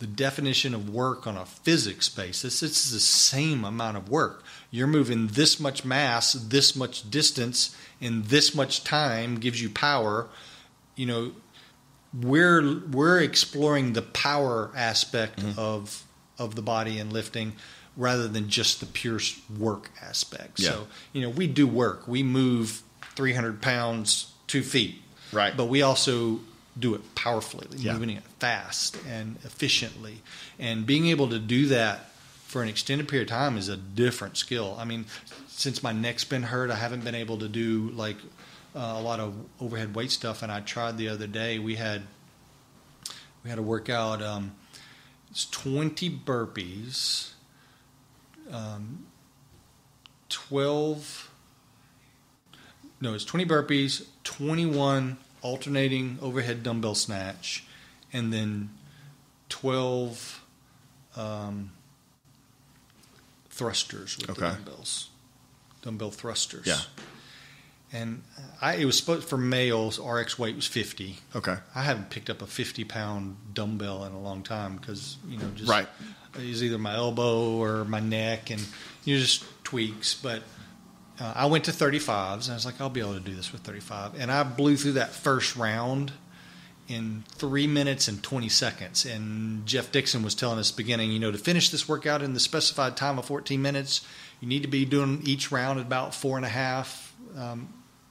the definition of work on a physics basis, it's the same amount of work. You're moving this much mass, this much distance, in this much time gives you power. You know, we're we're exploring the power aspect mm-hmm. of of the body and lifting rather than just the pure work aspect. Yeah. So, you know, we do work. We move 300 pounds two feet. Right. But we also do it powerfully, Yeah. moving it fast and efficiently. And being able to do that for an extended period of time is a different skill. I mean, since my neck's been hurt, I haven't been able to do like uh, a lot of overhead weight stuff. And I tried the other day. We had we had a workout. Um, it's twenty burpees, um, twelve. No, it's twenty burpees, twenty-one alternating overhead dumbbell snatch, and then twelve um, thrusters with the dumbbells, dumbbell thrusters. Yeah. And I, it was supposed for males. RX weight was fifty. Okay. I haven't picked up a 50 pound dumbbell in a long time because, you know, just Right. it's either my elbow or my neck and you know, just tweaks. But uh, I went to 35s and I was like, I'll be able to do this with 35. And I blew through that first round in three minutes and 20 seconds. And Jeff Dixon was telling us beginning, you know, to finish this workout in the specified time of 14 minutes, you need to be doing each round at about four and a half, um,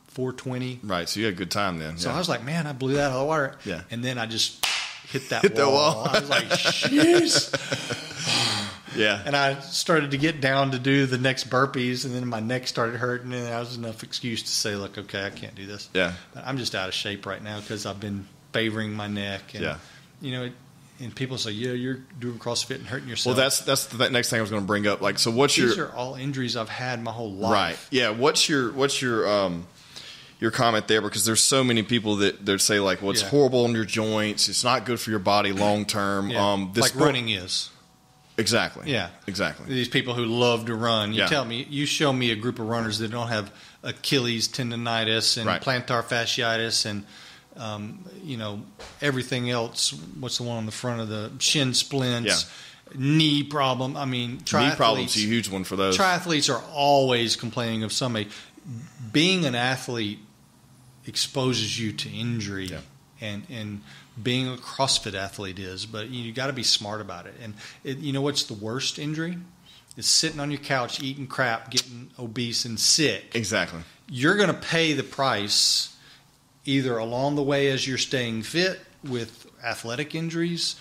420. Right. So you had a good time then. So yeah. I was like, man, I blew that out of the water. Yeah. And then I just hit that Hit that wall. wall. I was like, jeez. yeah. and I started to get down to do the next burpees, and then my neck started hurting, and that was enough excuse to say, look, okay, I can't do this. yeah. But I'm just out of shape right now because I've been favoring my neck. And, Yeah. You know, it, and people say, yeah, you're doing CrossFit and hurting yourself. Well, that's that's the next thing I was going to bring up. Like, so what's your These your are all injuries I've had my whole life. right? Yeah. What's your what's your um your comment there? Because there's so many people that that say like, well, it's Yeah. horrible on your joints. It's not good for your body long term. Yeah. Um, this like running is. Exactly. Yeah. Exactly. These people who love to run. You Yeah. tell me, you show me a group of runners that don't have Achilles tendonitis and Right. plantar fasciitis and um, you know everything else. What's the one on the front of the shin splints, Yeah. knee problem? I mean, Knee problems a huge one for those. Triathletes are always complaining of somebody. Being an athlete exposes you to injury, Yeah. and and being a CrossFit athlete is. But you, got to be smart about it. And it, you know what's the worst injury? Is sitting on your couch eating crap, getting obese and sick. exactly. You're going to pay the price either along the way as you're staying fit with athletic injuries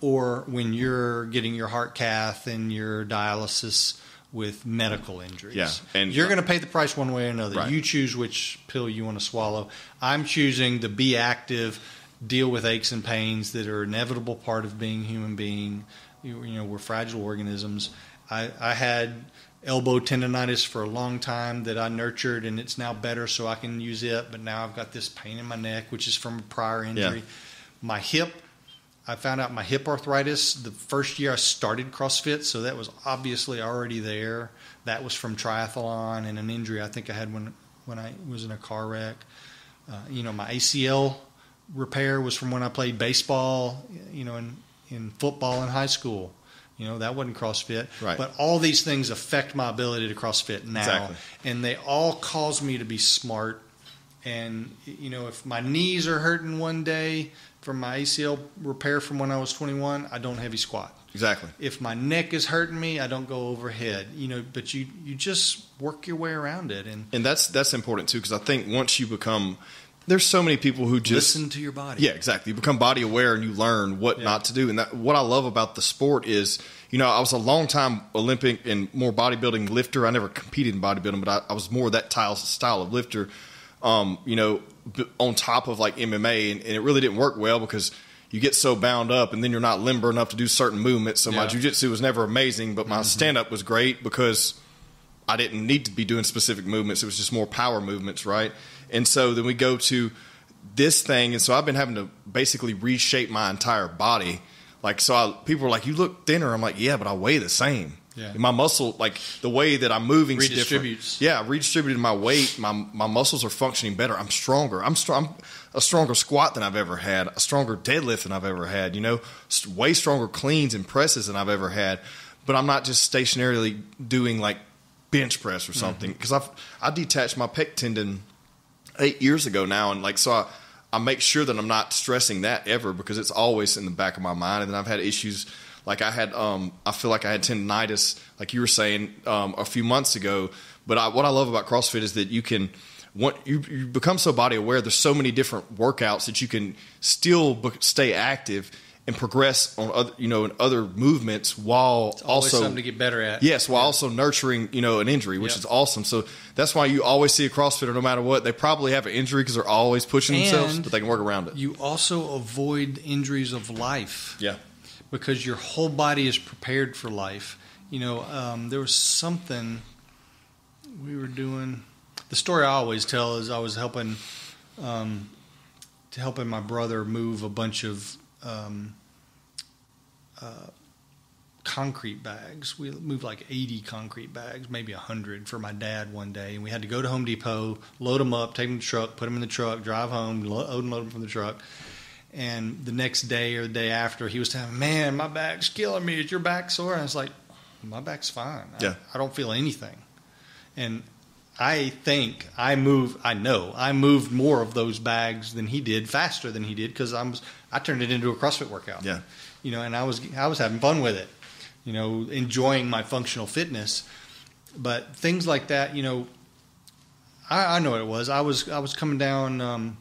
or when you're getting your heart cath and your dialysis with medical injuries. Yeah, and- you're going to pay the price one way or another. Right. You choose which pill you want to swallow. I'm choosing to be active, deal with aches and pains that are inevitable part of being human being. You, you know, we're fragile organisms. I, I had elbow tendonitis for a long time that I nurtured, and it's now better, so I can use it. But now I've got this pain in my neck, which is from a prior injury. Yeah. My hip, I found out my hip arthritis the first year I started CrossFit, so that was obviously already there. That was from triathlon and an injury I think I had when when I was in a car wreck. Uh, you know, my ACL repair was from when I played baseball. You know, in in football in high school. You know, that wasn't CrossFit. Right. But all these things affect my ability to CrossFit now. Exactly. And they all cause me to be smart. And, you know, if my knees are hurting one day from my ACL repair from when I was 21, I don't heavy squat. Exactly. If my neck is hurting me, I don't go overhead. You know, but you, you just work your way around it and And that's that's important too because I think once you become, there's so many people who just listen to your body. Yeah, exactly. You become body aware and you learn what Yeah. not to do. And that, what I love about the sport is, you know, I was a long time Olympic and more bodybuilding lifter. I never competed in bodybuilding, but I, I was more that style style of lifter. Um, you know, on top of like MMA, and, and it really didn't work well because you get so bound up, and then you're not limber enough to do certain movements. So my Yeah. jujitsu was never amazing, but my stand up was great because I didn't need to be doing specific movements. It was just more power movements, right? And so then we go to this thing, and so I've been having to basically reshape my entire body. Like so, I, people are like, "You look thinner." I'm like, "Yeah, but I weigh the same." Yeah. My muscle, like the way that I'm moving, Redistributes. Yeah, I redistributed my weight. My my muscles are functioning better. I'm stronger. I'm strong. I'm a stronger squat than I've ever had. A stronger deadlift than I've ever had. You know, way stronger cleans and presses than I've ever had. But I'm not just stationarily doing like bench press or mm-hmm. something because I've I detached my pec tendon eight years ago now, and like so I. I make sure that I'm not stressing that ever because it's always in the back of my mind. And then I've had issues like I had, um, I feel like I had tendonitis, like you were saying um, a few months ago. But I, what I love about CrossFit is that you can, what you, you become so body aware. There's so many different workouts that you can still stay active and progress on other, you know, in other movements while also something to get better at. Yes, while also nurturing, you know, an injury, which Yep. is awesome. So that's why you always see a CrossFitter, no matter what, they probably have an injury because they're always pushing themselves, but they can work around it. You also avoid injuries of life. yeah, because your whole body is prepared for life. You know, um, there was something we were doing. The story I always tell is I was helping um, to helping my brother move a bunch of um, uh, concrete bags. We moved like 80 concrete bags, maybe 100 for my dad one day. And we had to go to Home Depot, load them up, take them to the truck, put them in the truck, drive home, lo- load and load them from the truck. And the next day or the day after, he was telling me, Man, my back's killing me. Is your back sore? And I was like, My back's fine. I- Yeah. I don't feel anything. And I think I move. I know I moved more of those bags than he did, faster than he did, because I'm. I turned it into a CrossFit workout. yeah, You know, and I was I was having fun with it. You know, enjoying my functional fitness. But things like that, you know, I, I know what it was. I was I was coming down um,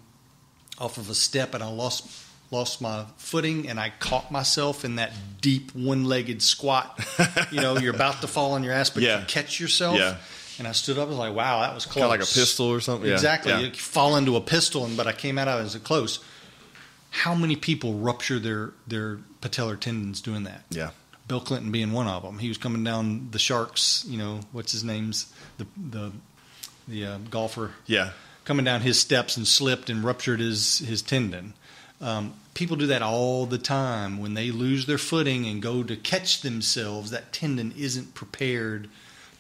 off of a step and I lost lost my footing and I caught myself in that deep one-legged squat. you know, you're about to fall on your ass, but Yeah. you catch yourself. Yeah. And I stood up and was like, "Wow, that was close." kind of like a pistol or something. Exactly. Yeah. You fall into a pistol, and but I came out of it as a close. How many people rupture their their patellar tendons doing that? Yeah. Bill Clinton being one of them. He was coming down the Sharks. You know what's his name's the the the uh, golfer Yeah. coming down his steps and slipped and ruptured his his tendon. Um, people do that all the time when they lose their footing and go to catch themselves. That tendon isn't prepared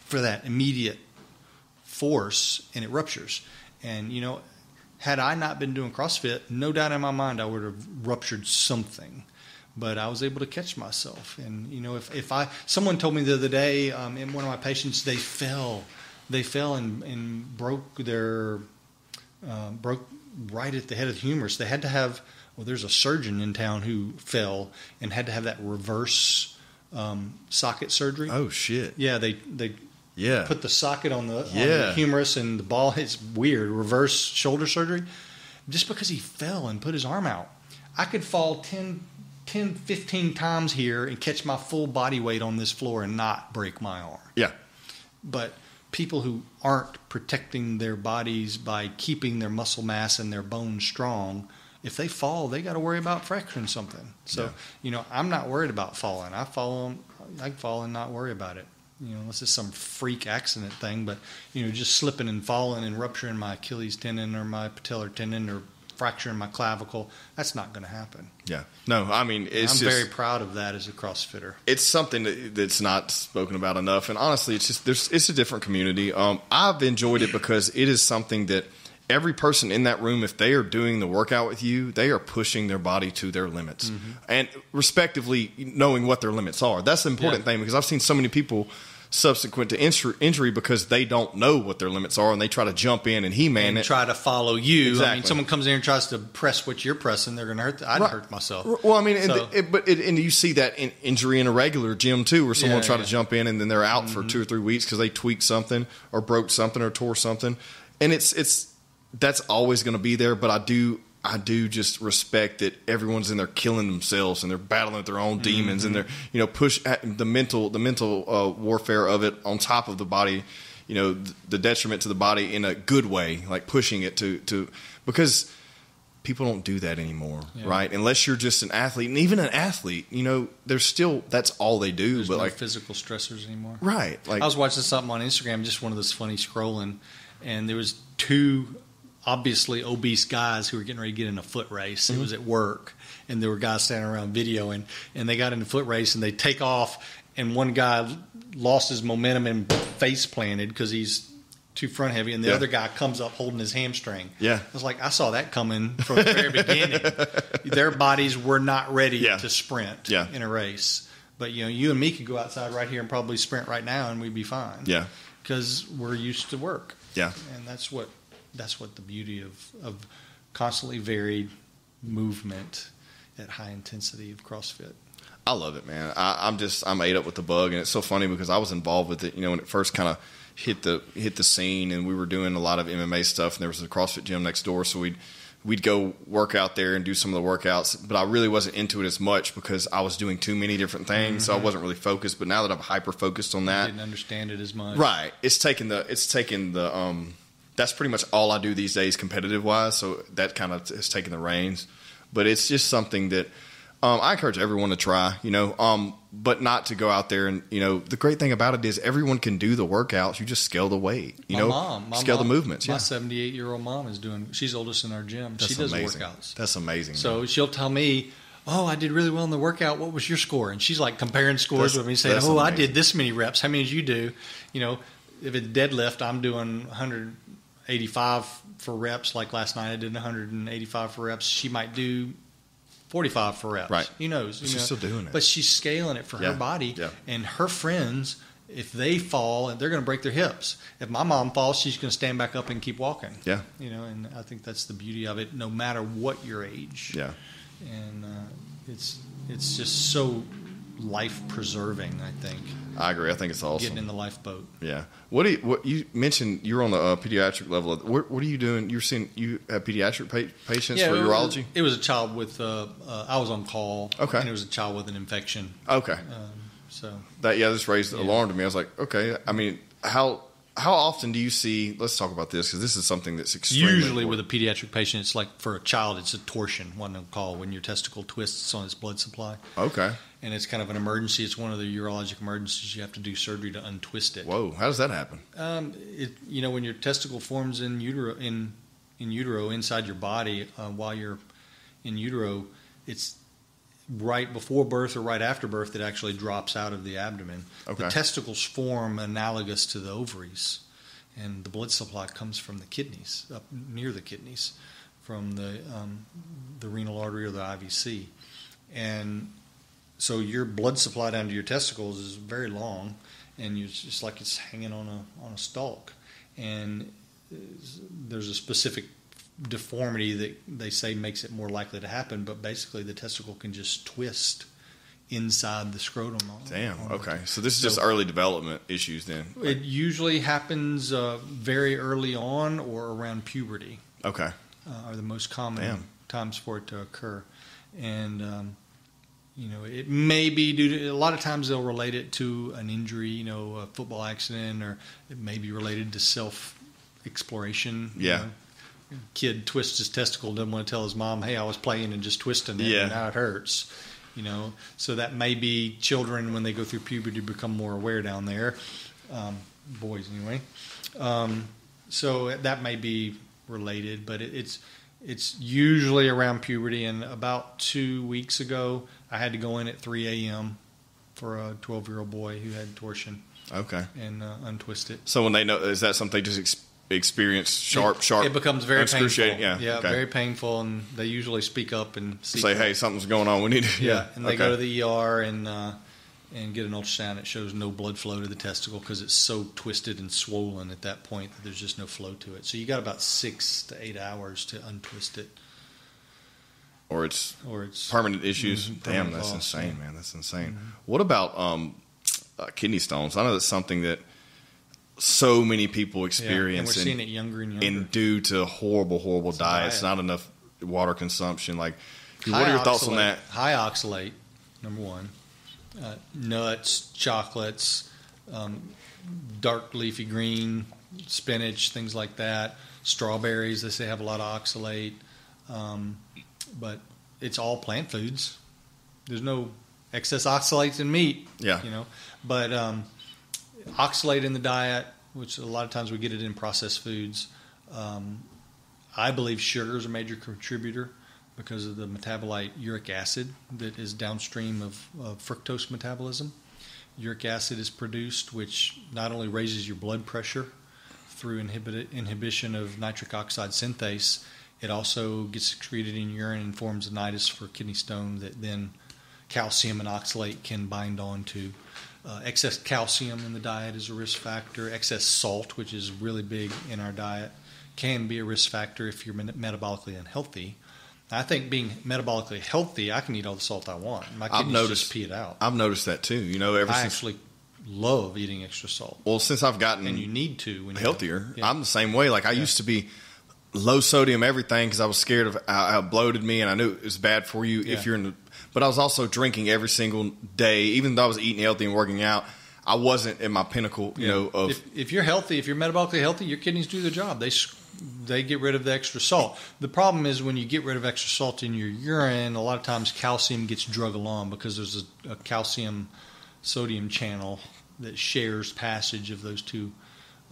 for that immediate force, and it ruptures. And you know, had I not been doing CrossFit, no doubt in my mind I would have ruptured something. But I was able to catch myself, and you know, if if I someone told me the other day um, in one of my patients they fell, they fell and and broke their uh, broke right at the head of the humerus. They had to have well, there's a surgeon in town who fell and had to have that reverse um, socket surgery. Oh shit. Yeah, they they Yeah. put the socket on the, on the humerus and the ball. It's weird. Reverse shoulder surgery. Just because he fell and put his arm out. I could fall 10, 10, 15 times here and catch my full body weight on this floor and not break my arm. yeah. But people who aren't protecting their bodies by keeping their muscle mass and their bones strong, if they fall, they got to worry about fracturing something. So, Yeah. you know, I'm not worried about falling. I fall, I can fall and not worry about it. You know, this is some freak accident thing, but you know, just slipping and falling and rupturing my Achilles tendon or my patellar tendon or fracturing my clavicle, that's not going to happen. Yeah. No, I mean it's I'm just very proud of that as a CrossFitter. it's something that, that's not spoken about enough. And honestly, it's just there's it's a different community. Um, I've enjoyed it because it is something that every person in that room, if they are doing the workout with you, they are pushing their body to their limits, mm-hmm. and respectively knowing what their limits are. That's the important Yeah. thing because I've seen so many people subsequent to injury, because they don't know what their limits are and they try to jump in and he man and it. try to follow you. I mean, someone comes in and tries to press what you're pressing, they're going to hurt. I'd Right. hurt myself. Well, I mean, and, So- it, but it, and you see that in injury in a regular gym too, where someone Yeah, try yeah. to jump in and then they're out for mm-hmm. two or three weeks because they tweaked something or broke something or tore something, and it's it's that's always going to be there. But I do I do just respect that everyone's in there killing themselves and they're battling with their own demons and they're you know push at the mental the mental uh, warfare of it on top of the body, you know, th- the detriment to the body in a good way, like pushing it to to because people don't do that anymore, Yeah. right? Unless you're just an athlete, and even an athlete, you know, there's still that's all they do. There's but no like, physical stressors anymore. right, like I was watching something on Instagram, just one of those funny scrolling, and there was two obviously obese guys who were getting ready to get in a foot race. Mm-hmm. It was at work, and there were guys standing around videoing, and they got in the foot race, and they take off, and one guy lost his momentum and face planted because he's too front heavy, and the Yeah. other guy comes up holding his hamstring. Yeah. I was like, I saw that coming from the very beginning. Their bodies were not ready Yeah. to sprint Yeah. in a race. But you know, you and me could go outside right here and probably sprint right now, and we'd be fine. yeah, because we're used to work, yeah, and that's what that's what the beauty of of constantly varied movement at high intensity of CrossFit. I love it, man. I, I'm just I'm ate up with the bug, and it's so funny because I was involved with it. You know, when it first kind of hit the hit the scene, and we were doing a lot of MMA stuff, and there was a CrossFit gym next door, so we'd we'd go work out there and do some of the workouts. But I really wasn't into it as much because I was doing too many different things, so I wasn't really focused. But now that I'm hyper focused on that, Didn't understand it as much. Right. It's taking the it's taking the um that's pretty much all I do these days competitive wise, so that kind of has taken the reins. But it's just something that um, I encourage everyone to try, you know, um, but not to go out there and you know the great thing about it is everyone can do the workouts. You just scale the weight, you my know, mom, scale mom- the movements. My Yeah, 78 year old mom is doing. She's oldest in our gym. that's she does amazing. workouts. That's amazing. So she'll tell me, "Oh, I did really well in the workout. What was your score?" And she's like comparing scores That's- with me, saying, "Oh, I did this many reps. How many did you do?" You know, if it's deadlift, I'm doing 185 for reps. Like last night, I did 185 for reps. She might do 45 for reps. Right. Who knows? You She's know? still doing it. But she's scaling it for Yeah, her body. yeah. And her friends, if they fall, they're going to break their hips. If my mom falls, she's going to stand back up and keep walking. yeah, You know, and I think that's the beauty of it. No matter what your age, yeah. and uh, it's it's just so life preserving. I think I agree. I think it's awesome. getting in the lifeboat. Yeah. What do you, what you mentioned? You're on the uh, pediatric level. What, what are you doing? You're seeing you have pediatric pa- patients for it was- urology. It was a child with. Uh, uh, I was on call. Okay. and it was a child with an infection. Okay. Um, so That yeah, this raised Yeah. alarm to me. I was like, okay. I mean, how how often do you see? Let's talk about this because this is something that's extremely usually with a pediatric patient, it's like for a child, it's a torsion. One they'll call when your testicle twists on its blood supply, okay. and it's kind of an emergency. It's one of the urologic emergencies. You have to do surgery to untwist it. Whoa, how does that happen? Um, it, you know, when your testicle forms in utero, in in utero inside your body uh, while you're in utero, it's right before birth or right after birth that actually drops out of the abdomen. Okay. The testicles form analogous to the ovaries, and the blood supply comes from the kidneys, up near the kidneys, from the um, the renal artery or the IVC, and so your blood supply down to your testicles is very long, and it's just like it's hanging on a on a stalk, and there's a specific deformity that they say makes it more likely to happen, but basically the testicle can just twist inside the scrotum. on- Damn. on Okay. So this is So- just early development issues then. It usually happens uh, very early on or around puberty Okay. uh, are the most common Damn. times for it to occur, and um, you know it may be due to a lot of times they'll relate it to an injury, you know, a football accident, or it may be related to self exploration. you Yeah. know. Kid twists his testicle, doesn't want to tell his mom, "Hey, I was playing and just twisting it, Yeah. and now it hurts." You know, so that may be children when they go through puberty become more aware down there, um, boys anyway. Um, so that may be related, but it, it's it's usually around puberty. And about two weeks ago, I had to go in at 3 a.m. for a 12 year old boy who had torsion Okay. and uh, untwist it. So when they know, is that something they just experience sharp, sharp? It becomes very painful. excruciating? Yeah. yeah, okay. very painful, and they usually speak up and Say, hey, something's going on. We need to. Yeah, and they okay. go to the ER and uh, and get an ultrasound. It shows no blood flow to the testicle because it's so twisted and swollen at that point that there's just no flow to it. So you got about six to eight hours to untwist it, or it's or it's permanent issues. Mhm, Damn, permanent that's loss, insane, yeah. Mm-hmm. man. That's insane. What about um, uh, kidney stones? I know that's something that so many people yeah, and experience, we're and, seeing it younger and younger. and due to horrible, horrible It's diets, diet. not enough water consumption. Like, what are your thoughts on that? High oxalate, number one. Uh, nuts, chocolates, um, dark leafy green, spinach, things like that. Strawberries, they say have a lot of oxalate. Um, but it's all plant foods. There's no excess oxalates in meat. Yeah. You know, but um, oxalate in the diet, which a lot of times we get it in processed foods. Um, I believe sugar is a major contributor because of the metabolite uric acid that is downstream of, of fructose metabolism. Uric acid is produced, which not only raises your blood pressure through inhibit, inhibition of nitric oxide synthase, it also gets excreted in urine and forms a nidus for kidney stone that then calcium and oxalate can bind on to. Uh, excess calcium in the diet is a risk factor. Excess salt, which is really big in our diet, can be a risk factor if you're metabolically unhealthy. I think being metabolically healthy, I can eat all the salt I want. My kidneys noticed- just pee it out. I've noticed that too. You know, ever I since actually love eating extra salt, well, since I've gotten and you need to when you're healthier, Yeah. I'm the same way. Like I Yeah. used to be low sodium everything because I was scared of how, how bloated me, and I knew it was bad for you Yeah. if you're in. the But I was also drinking every single day, even though I was eating healthy and working out. I wasn't at my pinnacle, you Yeah. know, of if, if you're healthy, if you're metabolically healthy, your kidneys do their job. They they get rid of the extra salt. The problem is when you get rid of extra salt in your urine, a lot of times calcium gets drug along because there's a, a calcium sodium channel that shares passage of those two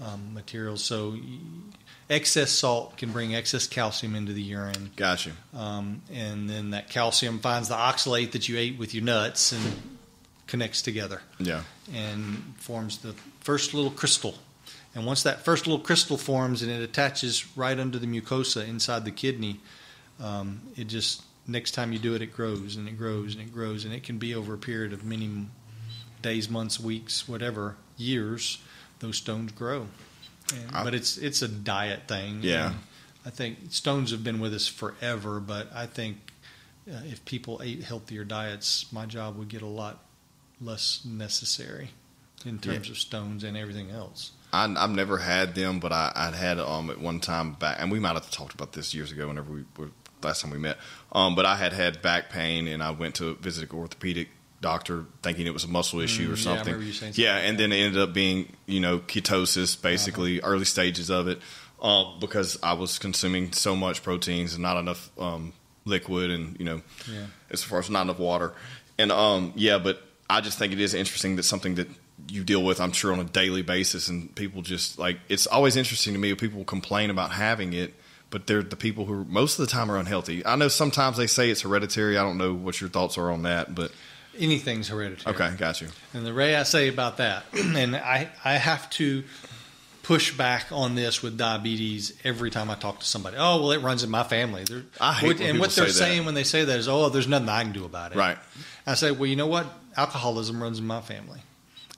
um, materials. So excess salt can bring excess calcium into the urine. got you. um, and then that calcium finds the oxalate that you ate with your nuts and connects together Yeah, and forms the first little crystal. And once that first little crystal forms and it attaches right under the mucosa inside the kidney, um, it just next time you do it, it grows and it grows and it grows, and it can be over a period of many days, months, weeks, whatever, years. Those stones grow, and, I- but it's it's a diet thing. Yeah. I think stones have been with us forever, but I think uh, if people ate healthier diets, my job would get a lot less necessary in terms Yeah. of stones and everything else. I, I've never had them, but I, I'd had um at one time back, and we might have talked about this years ago. Whenever we were last time we met, um, but I had had back pain, and I went to visit an orthopedic doctor thinking it was a muscle issue Mm, yeah, or something. you saying yeah, and then it ended up being you know ketosis, basically Uh-huh. early stages of it, um, because I was consuming so much proteins and not enough um, liquid, and you know Yeah. as far as not enough water. And um, yeah, but I just think it is interesting that something that you deal with, I'm sure, on a daily basis, and people just like it's always interesting to me people complain about having it, but they're the people who most of the time are unhealthy. I know sometimes they say it's hereditary. I don't know what your thoughts are on that, but Anything's hereditary. okay, got you. And the way I say about that, and I, I have to push back on this with diabetes every time I talk to somebody. Oh, well, it runs in my family. They're, I hate what, and what they're say saying when they say that is, oh, there's nothing I can do about it. Right. I say, well, you know what? Alcoholism runs in my family.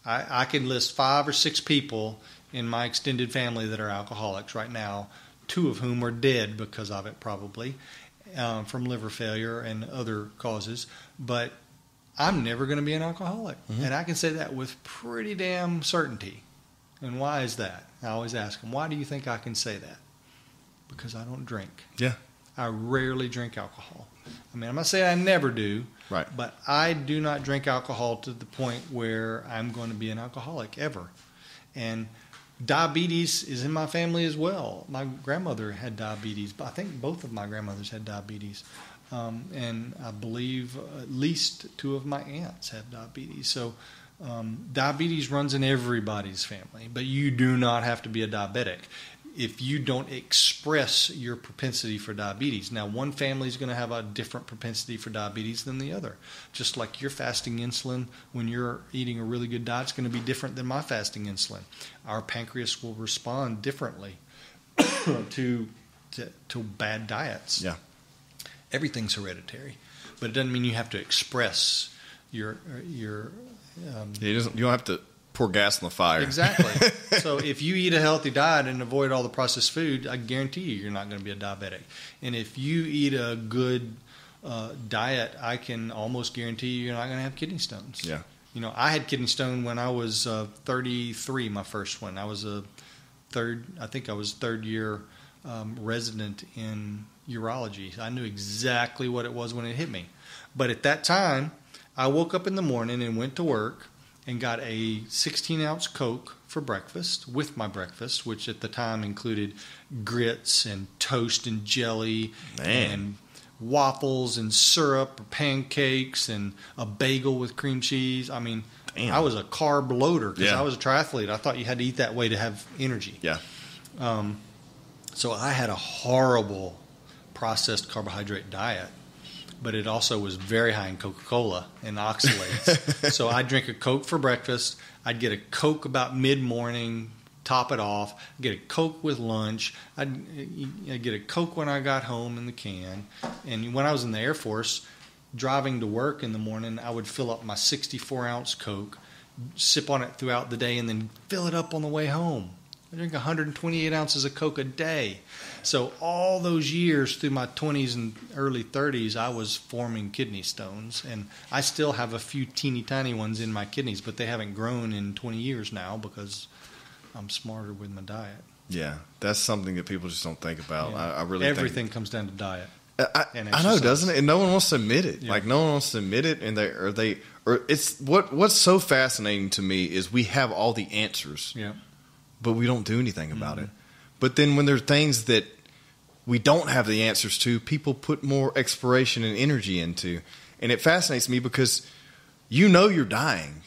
I, I can list five or six people in my extended family that are alcoholics right now, two of whom are dead because of it, probably um, from liver failure and other causes. But I'm never going to be an alcoholic. Mm-hmm. And I can say that with pretty damn certainty. And why is that? I always ask them, why do you think I can say that? Because I don't drink. Yeah. I rarely drink alcohol. I mean, I'm not saying I never do, Right. but I do not drink alcohol to the point where I'm going to be an alcoholic ever. And diabetes is in my family as well. My grandmother had diabetes. but I think both of my grandmothers had diabetes. Um, and I believe at least two of my aunts have diabetes. So um, diabetes runs in everybody's family, but you do not have to be a diabetic if you don't express your propensity for diabetes. Now, one family is going to have a different propensity for diabetes than the other. Just like your fasting insulin, when you're eating a really good diet, is going to be different than my fasting insulin. Our pancreas will respond differently to, to to bad diets. Yeah. Everything's hereditary, but it doesn't mean you have to express your your um, It doesn't, you don't have to pour gas on the fire. Exactly. so if you eat a healthy diet and avoid all the processed food, I guarantee you you're not going to be a diabetic. And if you eat a good uh, diet, I can almost guarantee you you're not going to have kidney stones. Yeah. You know, I had kidney stone when I was uh, 33, my first one. I was a third, I think I was third year um, resident in urology. I knew exactly what it was when it hit me. But at that time, I woke up in the morning and went to work, and got a 16 ounce Coke for breakfast with my breakfast, which at the time included grits and toast and jelly Man. and waffles and syrup, or pancakes, and a bagel with cream cheese. I mean, Damn. I was a carb loader because Yeah. I was a triathlete. I thought you had to eat that way to have energy. Yeah. Um, so I had a horrible processed carbohydrate diet, but it also was very high in Coca Cola and oxalates. so I'd drink a Coke for breakfast. I'd get a Coke about mid morning, top it off. I'd get a Coke with lunch. I'd, I'd get a Coke when I got home in the can. And when I was in the Air Force, driving to work in the morning, I would fill up my 64 ounce Coke, sip on it throughout the day, and then fill it up on the way home. I drink 128 ounces of Coke a day. So all those years through my 20s and early 30s, I was forming kidney stones, and I still have a few teeny tiny ones in my kidneys, but they haven't grown in 20 years now because I'm smarter with my diet. Yeah. That's something that people just don't think about. Yeah. I, I really everything comes down to diet. think. I, I know, doesn't it? And no one wants to admit it. Yeah. Like no one wants to admit it, and they or they or it's what what's so fascinating to me is we have all the answers, Yeah. But we don't do anything about Mhm. it. But then when there are things that we don't have the answers to, people put more exploration and energy into. And it fascinates me because you know you're dying.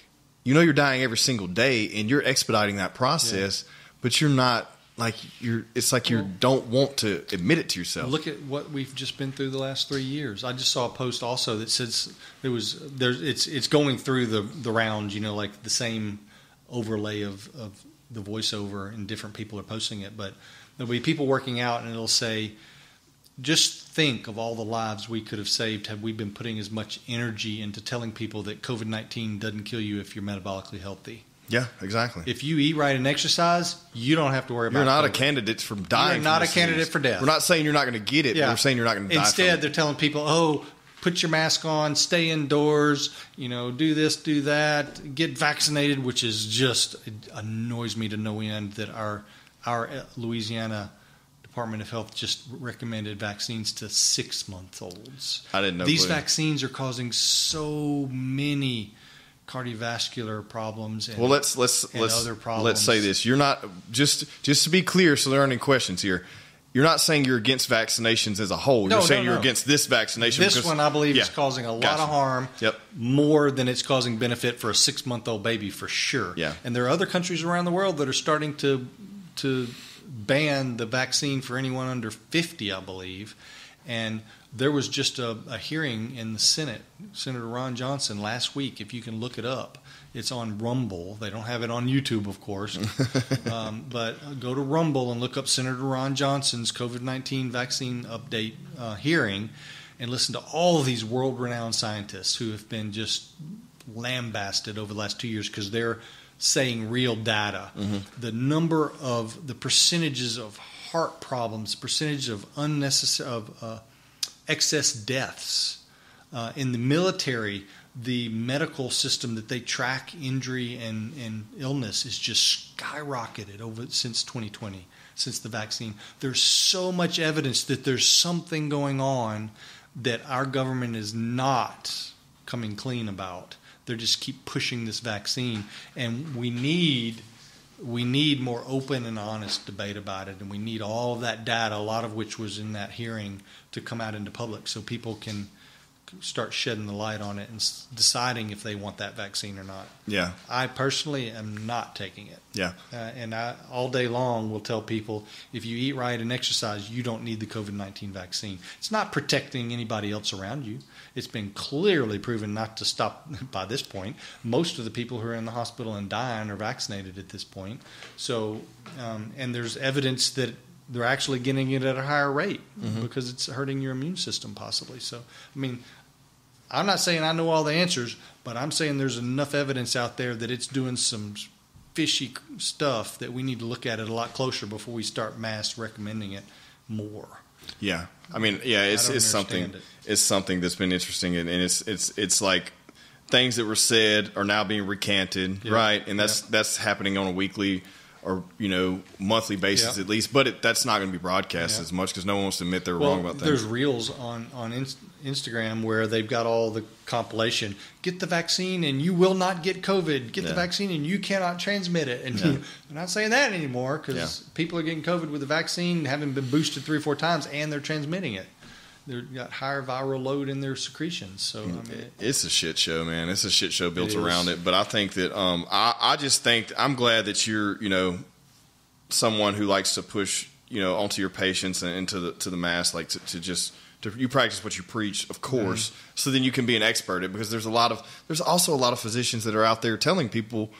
You know you're dying every single day and you're expediting that process, but you're not like you're it's like you Well- don't want to admit it to yourself. Look at what we've just been through the last three years. I just saw a post also that says there was there's it's it's going through the the rounds. You know, like the same overlay of of the voiceover, and different people are posting it. But there'll be people working out, and it'll say, just think of all the lives we could have saved had we been putting as much energy into telling people that COVID nineteen doesn't kill you if you're metabolically healthy. yeah, exactly. If you eat right and exercise, you don't have to worry about you're about. not a COVID. candidate from dying. You're not a candidate disease. for death. We're not saying you're not going to get it. But we're saying you're not going to die. Instead, from it. they're telling people, "Oh, put your mask on, stay indoors, you know, do this, do that, get vaccinated," which is just it annoys me to no end that our our uh, Louisiana Department of Health just recommended vaccines to six month olds. I didn't know. These Clue. vaccines are causing so many cardiovascular problems. And, Well, let's let's let's let's say this. You're not just just to be clear, so there aren't any questions here. You're not saying you're against vaccinations as a whole. No, you're saying no, you're against this vaccination. This because- one, I believe, is causing a lot Gotcha. of harm. Yep. More than it's causing benefit for a six month old baby, for sure. Yeah. And there are other countries around the world that are starting to to ban the vaccine for anyone under 50, I believe. And there was just a, a hearing in the Senate, Senator Ron Johnson, last week. If you can look it up, it's on Rumble. They don't have it on YouTube, of course. um, but go to Rumble and look up Senator Ron Johnson's COVID 19 vaccine update uh, hearing and listen to all of these world renowned scientists who have been just lambasted over the last two years because they're saying real data. The number of the percentages of heart problems, percentage of unnecessary of uh, excess deaths uh, in the military. The medical system that they track injury and, and illness is just skyrocketed over since 2020, since the vaccine. There's so much evidence that there's something going on that our government is not coming clean about. They just keep pushing this vaccine, and we need we need more open and honest debate about it, and we need all of that data, a lot of which was in that hearing, to come out into public so people can start shedding the light on it and s- deciding if they want that vaccine or not. Yeah, I personally am not taking it. yeah, Uh, and I, all day long, will tell people if you eat right and exercise, you don't need the COVID 19 vaccine. It's not protecting anybody else around you. It's been clearly proven not to stop by this point. Most of the people who are in the hospital and dying are vaccinated at this point. So, um, and there's evidence that they're actually getting it at a higher rate because it's hurting your immune system, possibly. So, I mean, I'm not saying I know all the answers, but I'm saying there's enough evidence out there that it's doing some fishy stuff that we need to look at it a lot closer before we start mass recommending it more. yeah. I mean, yeah, it's it's something understand it's something that's been interesting, and, and it's it's it's like things that were said are now being recanted, Yeah. right? And that's that's happening on a weekly or you know monthly basis Yeah. at least. But it, that's not going to be broadcast Yeah. as much because no one wants to admit they're Well, wrong about that. there's reels on on Inst- Instagram where they've got all the compilation. Get the vaccine and you will not get COVID. Get the vaccine and you cannot transmit it. And Yeah. they're not saying that anymore because Yeah. people are getting COVID with the vaccine, having been boosted three or four times, and they're transmitting it. They've got higher viral load in their secretions. So I mean, it- It's a shit show, man. It's a shit show built It is. around it. But I think that um, I, I just think I'm glad that you're, you know, someone who likes to push, you know, onto your patients and into the to the mass, like to, to just to, you practice what you preach, of course. So then you can be an expert at because there's a lot of there's also a lot of physicians that are out there telling people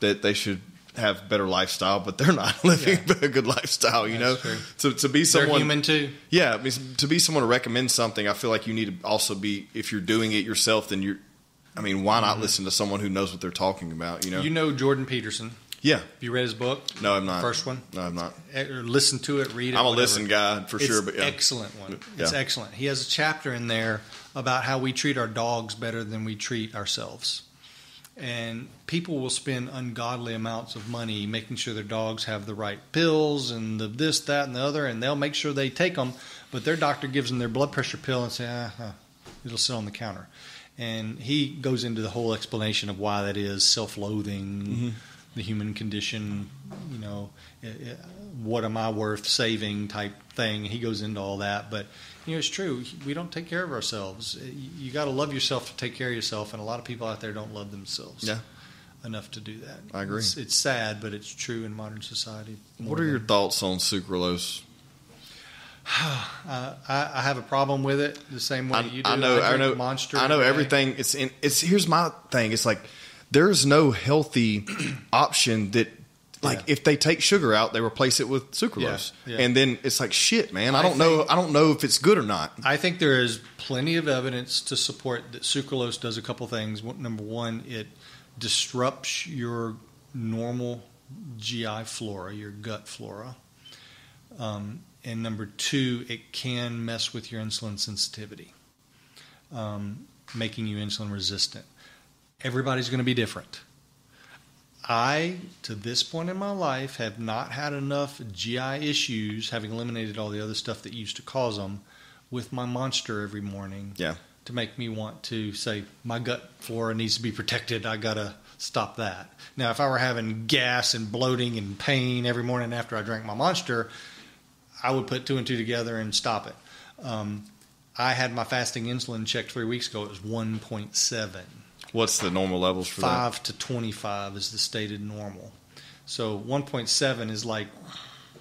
that they should have better lifestyle, but they're not living a good lifestyle. You That's know, true. to to be they're someone human too. yeah, I mean, to be someone to recommend something, I feel like you need to also be. If you're doing it yourself, then you're. I mean, why not listen to someone who knows what they're talking about? You know. Mm-hmm. You know Jordan Peterson. yeah. Have you read his book? No, I'm not. First one. No, I'm not. Eh, Or listen to it, read it. I'm a whatever. listen guy for it's sure, but yeah. excellent one. It's excellent. He has a chapter in there about how we treat our dogs better than we treat ourselves. And people will spend ungodly amounts of money making sure their dogs have the right pills and the this, that, and the other, and they'll make sure they take them. But their doctor gives them their blood pressure pill and say, ah, it'll sit on the counter. And he goes into the whole explanation of why that is self-loathing, Mm-hmm. the human condition, you know, i- i- what am I worth saving type thing. He goes into all that, but you know, it's true. We don't take care of ourselves. You- You got to love yourself to take care of yourself, and a lot of people out there don't love themselves. Yeah. Enough to do that. I agree. It's, it's sad, but it's true in modern society. What are your thoughts on sucralose? Uh, I, I have a problem with it the same way I, you do. I know. I, drink know. Monster. I know everything. It's in. It's here's my thing. It's like there's no healthy option that. Like Yeah. if they take sugar out, they replace it with sucralose, Yeah, yeah. and then it's like shit, man. I I don't know. think- I don't know if it's good or not. I think there is plenty of evidence to support that sucralose does a couple things. Number one, it disrupts your normal GI flora, your gut flora. Um, and number two, it can mess with your insulin sensitivity, um, making you insulin resistant. Everybody's going to be different. I, to this point in my life, have not had enough GI issues, having eliminated all the other stuff that used to cause them, with my monster every morning Yeah. to make me want to say my gut flora needs to be protected. I gotta stop that. Now, if I were having gas and bloating and pain every morning after I drank my monster, I would put two and two together and stop it. Um, I had my fasting insulin checked three weeks ago. It was 1.7. What's the normal levels for that? 5 to 25 is the stated normal. So 1.7 is like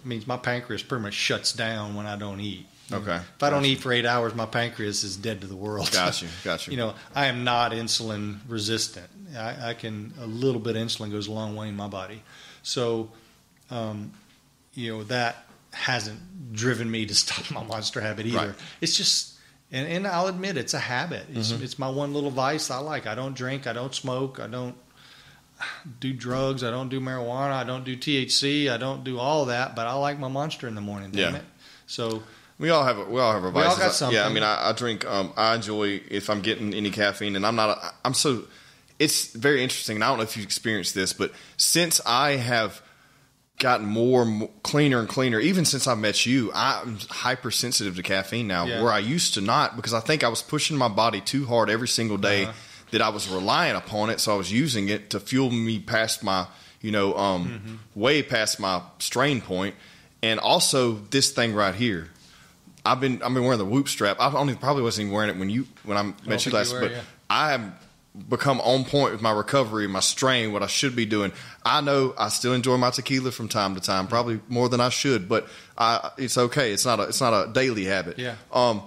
means my pancreas pretty much shuts down when I don't eat. Okay. If I don't Gotcha. eat for eight hours, my pancreas is dead to the world. Got you. Got you. you know, I am not insulin resistant. I, I can a little bit of insulin goes a long way in my body. So, um, you know, that hasn't driven me to stop my monster habit either. Right. It's just, and, and I'll admit it's a habit. It's, Mm-hmm. it's my one little vice I like. I don't drink. I don't smoke. I don't do drugs. I don't do marijuana. I don't do THC. I don't do all that. But I like my monster in the morning. Damn Yeah. it. So We all have a, we all have our We all vices. got Yeah, I mean, I, I drink. Um, I enjoy if I'm getting any caffeine, and I'm not. A, I'm so. It's very interesting. And I don't know if you've experienced this, but since I have gotten more, more cleaner and cleaner, even since I met you, I'm hypersensitive to caffeine now, Yeah. where I used to not because I think I was pushing my body too hard every single day. Uh-huh. That I was relying upon it, so I was using it to fuel me past my, you know, um, Mm-hmm. way past my strain point, and also this thing right here. I've been I've been wearing the whoop strap. I only probably wasn't even wearing it when you when I met you think you last, were, but yeah. I have become on point with my recovery, my strain, what I should be doing. I know I still enjoy my tequila from time to time, probably more than I should, but I, it's okay. It's not a it's not a daily habit. Yeah. Um,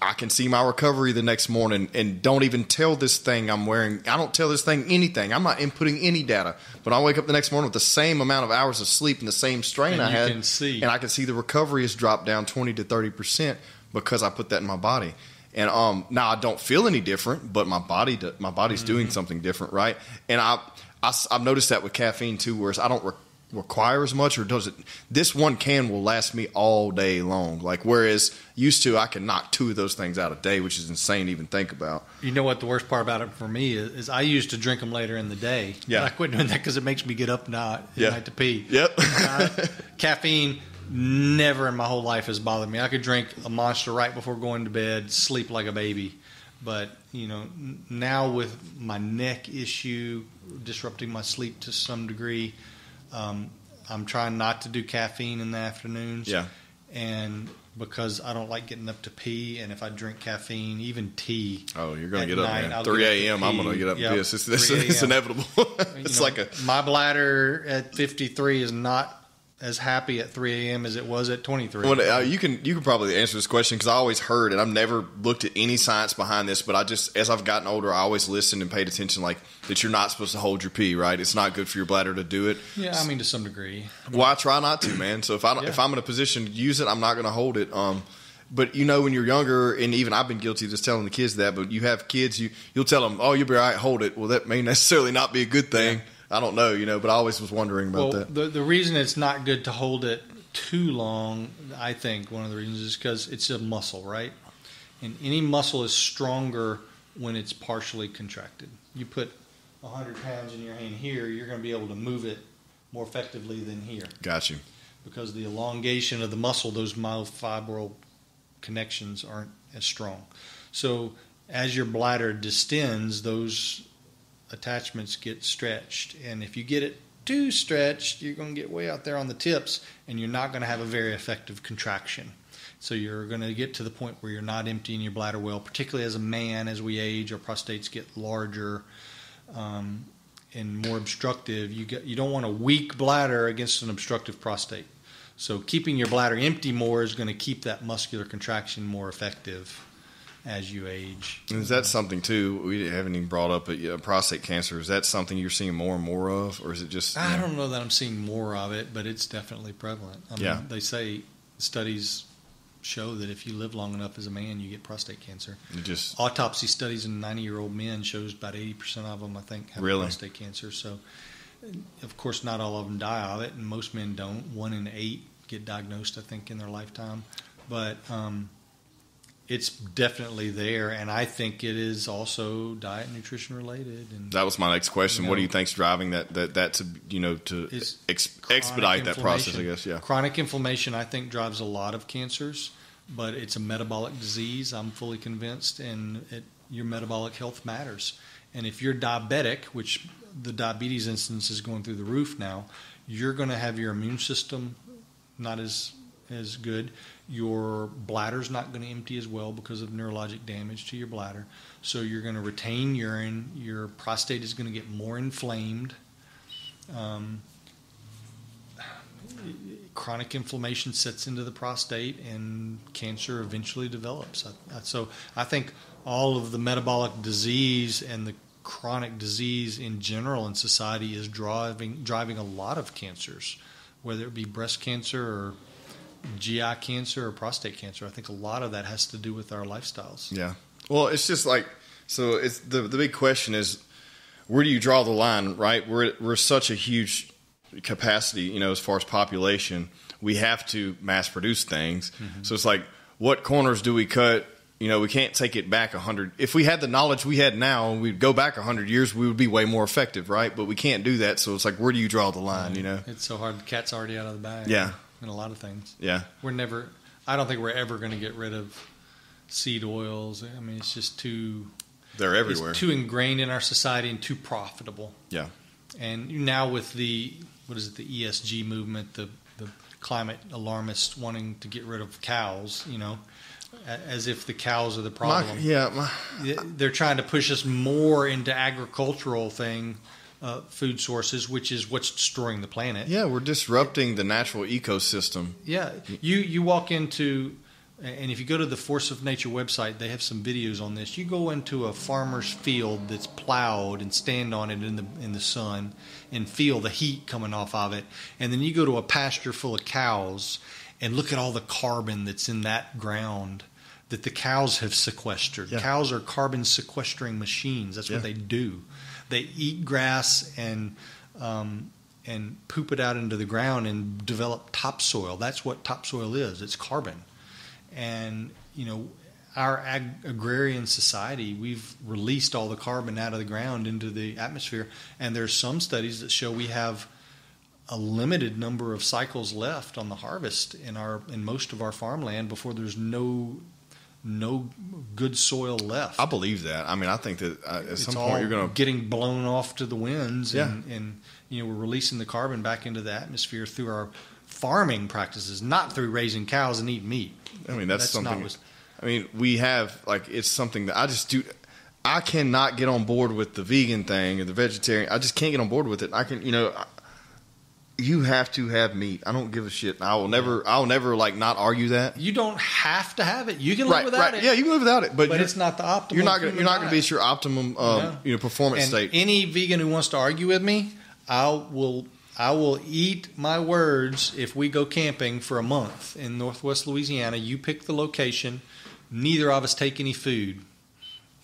I can see my recovery the next morning and don't even tell this thing I'm wearing. I don't tell this thing anything. I'm not inputting any data. But I wake up the next morning with the same amount of hours of sleep and the same strain And I had, and I can see the recovery has dropped down twenty to thirty percent because I put that in my body. And um, now I don't feel any different, but my body, do, my body's Mm-hmm. doing something different, right? And I, I, have noticed that with caffeine too, whereas I don't re- require as much, or does it? This one can will last me all day long. Like whereas used to, I can knock two of those things out a day, which is insane to even think about. You know what the worst part about it for me is, is I used to drink them later in the day. Yeah. But I quit doing that because it makes me get up not at Yeah. night to pee. Yep. Uh, caffeine never in my whole life has bothered me. I could drink a monster right before going to bed, sleep like a baby. But you know, now with my neck issue disrupting my sleep to some degree, um, I'm trying not to do caffeine in the afternoons. Yeah. And because I don't like getting up to pee, and if I drink caffeine, even tea, Oh, you're gonna get up, night, man. Three up to a.m. I'm gonna get up Yep, and piss. It's, it's, it's inevitable. you it's know, like a my bladder at 53 is not as happy at 3 a.m. as it was at 23. Well, uh, you can you can probably answer this question because I always heard and I've never looked at any science behind this, but I just as I've gotten older, I always listened and paid attention. Like that, you're not supposed to hold your pee, right? It's not good for your bladder to do it. yeah, I mean to some degree. Well, I try not to, man. So if I don't, Yeah. if I'm in a position to use it, I'm not going to hold it. Um, but you know, when you're younger, and even I've been guilty of just telling the kids that. But you have kids, you you'll tell them, "Oh, you'll be all right, hold it." Well, that may necessarily not be a good thing. I don't know, you know, but I always was wondering about Well, that. the the reason it's not good to hold it too long, I think one of the reasons is because it's a muscle, right? And any muscle is stronger when it's partially contracted. You put 100 pounds in your hand here, you're going to be able to move it more effectively than here. Got you. because the elongation of the muscle, those myofibril connections aren't as strong. So as your bladder distends, those attachments get stretched, and if you get it too stretched, you're going to get way out there on the tips, and you're not going to have a very effective contraction. So you're going to get to the point where you're not emptying your bladder well, particularly as a man. As we age, our prostates get larger. Um, and more obstructive, you get you don't want a weak bladder against an obstructive prostate. So keeping your bladder empty more is going to keep that muscular contraction more effective as you age. And is that something too? We haven't even brought up, but prostate cancer. Is that something you're seeing more and more of, or is it just? I know, don't know that I'm seeing more of it, but it's definitely prevalent. I mean, Yeah. they say studies show that if you live long enough as a man, you get prostate cancer. it just Autopsy studies in 90 year old men shows about 80% of them, I think, have Really? prostate cancer. So, of course, not all of them die of it, and most men don't. One in eight get diagnosed, I think, in their lifetime. But um, it's definitely there, and I think it is also diet and nutrition related. And that was my next question. You what do know, you think's driving that that that to you know to ex- expedite that process? I guess. Yeah. Chronic inflammation, I think, drives a lot of cancers, but it's a metabolic disease. I'm fully convinced, and it, your metabolic health matters. And if you're diabetic, which the diabetes incidence is going through the roof now, you're going to have your immune system not as as good. Your bladder's not going to empty as well because of neurologic damage to your bladder. So you're going to retain urine. Your prostate is going to get more inflamed. Um, chronic inflammation sets into the prostate and cancer eventually develops. So I think all of the metabolic disease and the chronic disease in general in society is driving driving a lot of cancers, whether it be breast cancer or GI cancer or prostate cancer. I think a lot of that has to do with our lifestyles. Yeah. Well, it's just like so. It's the the big question is where do you draw the line? Right. We're we're such a huge capacity, you know, as far as population. We have to mass produce things. Mm-hmm. So it's like, what corners do we cut? You know, we can't take it back a hundred. If we had the knowledge we had now, and we'd go back a hundred years, we would be way more effective, right? But we can't do that. So it's like, where do you draw the line? Mm-hmm. You know? It's so hard. The cat's already out of the bag. Yeah. In a lot of things. Yeah. We're never. I don't think we're ever going to get rid of seed oils. I mean, it's just too. They're everywhere. It's too ingrained in our society and too profitable. Yeah. And now with the what is it, the ESG movement, the the climate alarmists wanting to get rid of cows, you know, as if the cows are the My, problem. yeah. My, They're trying to push us more into agricultural thing, uh, food sources, which is what's destroying the planet. yeah. We're disrupting the natural ecosystem. Yeah, you you walk into, and if you go to the Force of Nature website, they have some videos on this. You go into a farmer's field that's plowed and stand on it in the in the sun, and feel the heat coming off of it, and then you go to a pasture full of cows, and look at all the carbon that's in that ground that the cows have sequestered. Yeah. Cows are carbon sequestering machines. That's Yeah. what they do. They eat grass and um, and poop it out into the ground and develop topsoil. That's what topsoil is. It's carbon, and you know our ag- agrarian society, we've released all the carbon out of the ground into the atmosphere, and there's some studies that show we have a limited number of cycles left on the harvest in our in most of our farmland before there's no no good soil left. I believe that. I mean, I think that uh, at it's some point you're going to. getting blown off to the winds, Yeah. and, and you know we're releasing the carbon back into the atmosphere through our farming practices, not through raising cows and eating meat. I mean, that's, That's something. I mean, we have like it's something that I just do. I cannot get on board with the vegan thing or the vegetarian. I just can't get on board with it. I can, you know, you have to have meat. I don't give a shit. I will never. I will never like not argue that. You don't have to have it. You can live Right, without right. it. Yeah, you can live without it, but, but it's not the optimal. you're not gonna, you're not going to be at your optimum, um, No. you know, performance And state. any vegan who wants to argue with me, I will I will eat my words if we go camping for a month in Northwest Louisiana. You pick the location. Neither of us take any food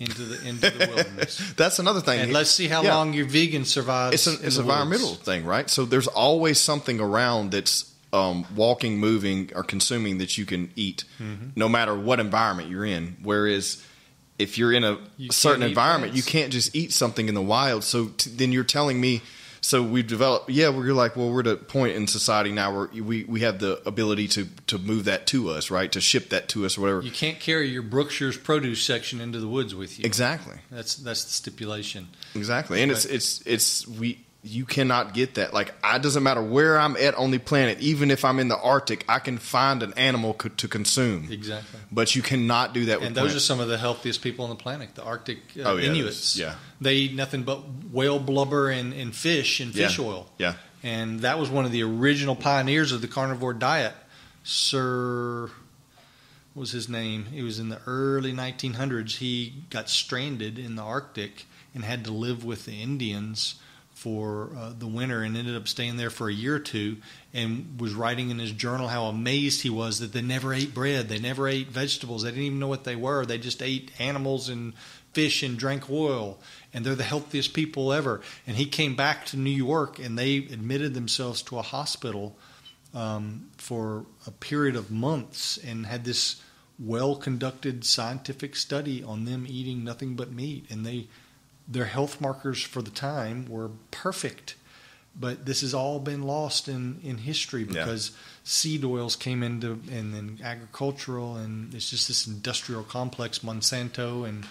into the into the wilderness. That's another thing. And let's see how Yeah. long your vegan survives. it's an it's environmental woods. thing, right? So there's always something around that's um, walking, moving, or consuming that you can eat, Mm-hmm. no matter what environment you're in. Whereas if you're in a You certain environment, you can't just eat something in the wild. So t- then you're telling me. So we've developed, yeah. We're like, well, we're at a point in society now where we, we have the ability to to move that to us, right? To ship that to us, or whatever. You can't carry your Brookshire's produce section into the woods with you. Exactly. That's that's the stipulation. Exactly, and it's Right. it's it's we you cannot get that. Like, I doesn't matter where I'm at on the planet, even if I'm in the Arctic, I can find an animal co- to consume. Exactly. But you cannot do that with And those are some of the healthiest people on the planet, the Arctic uh, Oh, yeah, Inuits. yeah. They eat nothing but whale blubber and, and fish and fish Yeah. oil. Yeah, And that was one of the original pioneers of the carnivore diet. Sir, what was his name? It was in the early 1900s. He got stranded in the Arctic and had to live with the Indians for uh, the winter and ended up staying there for a year or two and was writing in his journal how amazed he was that they never ate bread. They never ate vegetables. They didn't even know what they were. They just ate animals and fish and drank oil. And they're the healthiest people ever. And he came back to New York and they admitted themselves to a hospital um, for a period of months and had this well conducted scientific study on them eating nothing but meat. And they their health markers for the time were perfect. But this has all been lost in, in history Yeah. because seed oils came into and then agricultural and it's just this industrial complex, Monsanto and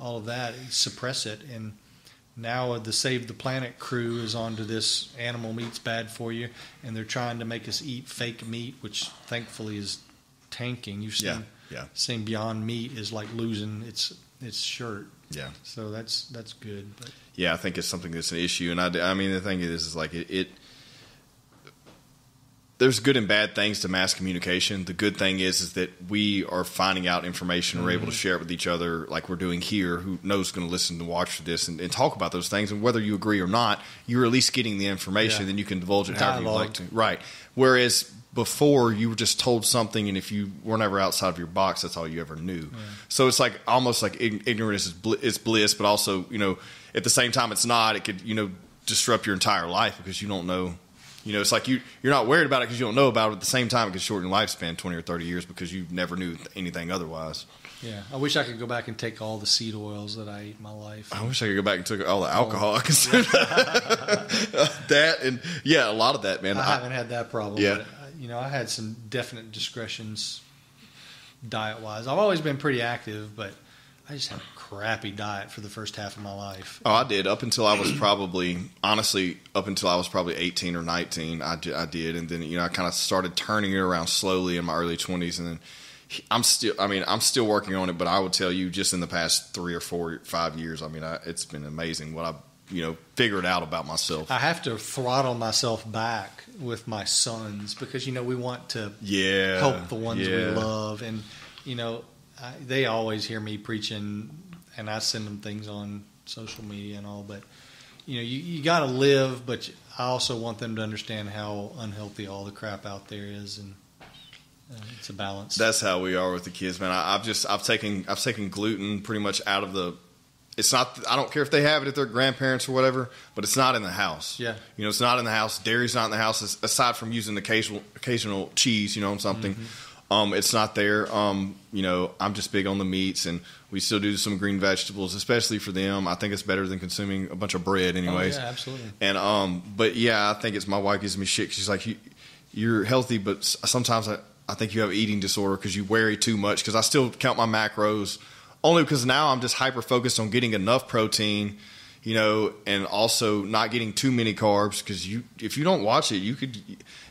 all of that suppress it. And now the Save the Planet crew is onto this animal meat's bad for you, and they're trying to make us eat fake meat, which thankfully is tanking. You've seen yeah, yeah, saying Beyond Meat is like losing its its shirt. yeah. So that's that's good. But Yeah, I think it's something that's an issue, and I, I mean the thing is, is like it, it. There's good and bad things to mass communication. The good thing is, is that we are finding out information. We're able to mm-hmm. share it with each other, like we're doing here. Who knows going to listen and watch this and, and talk about those things, and whether you agree or not, you're at least getting the information. Yeah. Then you can divulge it however you like to. Right. Whereas before, you were just told something, and if you were never outside of your box, that's all you ever knew. So it's like almost like ignorance is bl- is bliss, but also you know at the same time it's not. It could you know disrupt your entire life because you don't know. You know, it's like you you're not worried about it because you don't know about it. At the same time, it could shorten your lifespan twenty or thirty years because you never knew anything otherwise. yeah, I wish I could go back and take all the seed oils that I ate in my life. I wish I could go back and took all the oh. alcohol I consumed. that and yeah, a lot of that, man. I I- haven't had that problem. Yeah. You know, I had some definite discretions diet wise. I've always been pretty active, but I just had a crappy diet for the first half of my life. Oh, I did up until I was probably honestly up until I was probably eighteen or nineteen. I did, did, and then you know I kind of started turning it around slowly in my early twenties, and then I'm still. I mean, I'm still working on it, but I would tell you just in the past three or four, five years. I mean, I, it's been amazing what I've you know figured out about myself. I have to throttle myself back with my sons because you know we want to yeah, help the ones we love, and you know I, they always hear me preaching, and I send them things on social media and all. But you know you, you got to live, but I also want them to understand how unhealthy all the crap out there is, and uh, it's a balance. That's how we are with the kids, man. I, I've just I've taken I've taken gluten pretty much out of the it's not. I don't care if they have it at their grandparents or whatever, but it's not in the house. Yeah. you know, it's not in the house. Dairy's not in the house. as- Aside from using the occasional occasional cheese, you know, on something, um, it's not there. Um, you know, I'm just big on the meats, and we still do some green vegetables, especially for them. I think it's better than consuming a bunch of bread, anyways. Oh, yeah, absolutely. And um, but yeah, I think it's my wife gives me shit She's like, you, you're healthy, but sometimes I, I think you have eating disorder because you worry too much. Because I still count my macros, only because now I'm just hyper focused on getting enough protein, you know, and also not getting too many carbs. Because you, if you don't watch it, you could,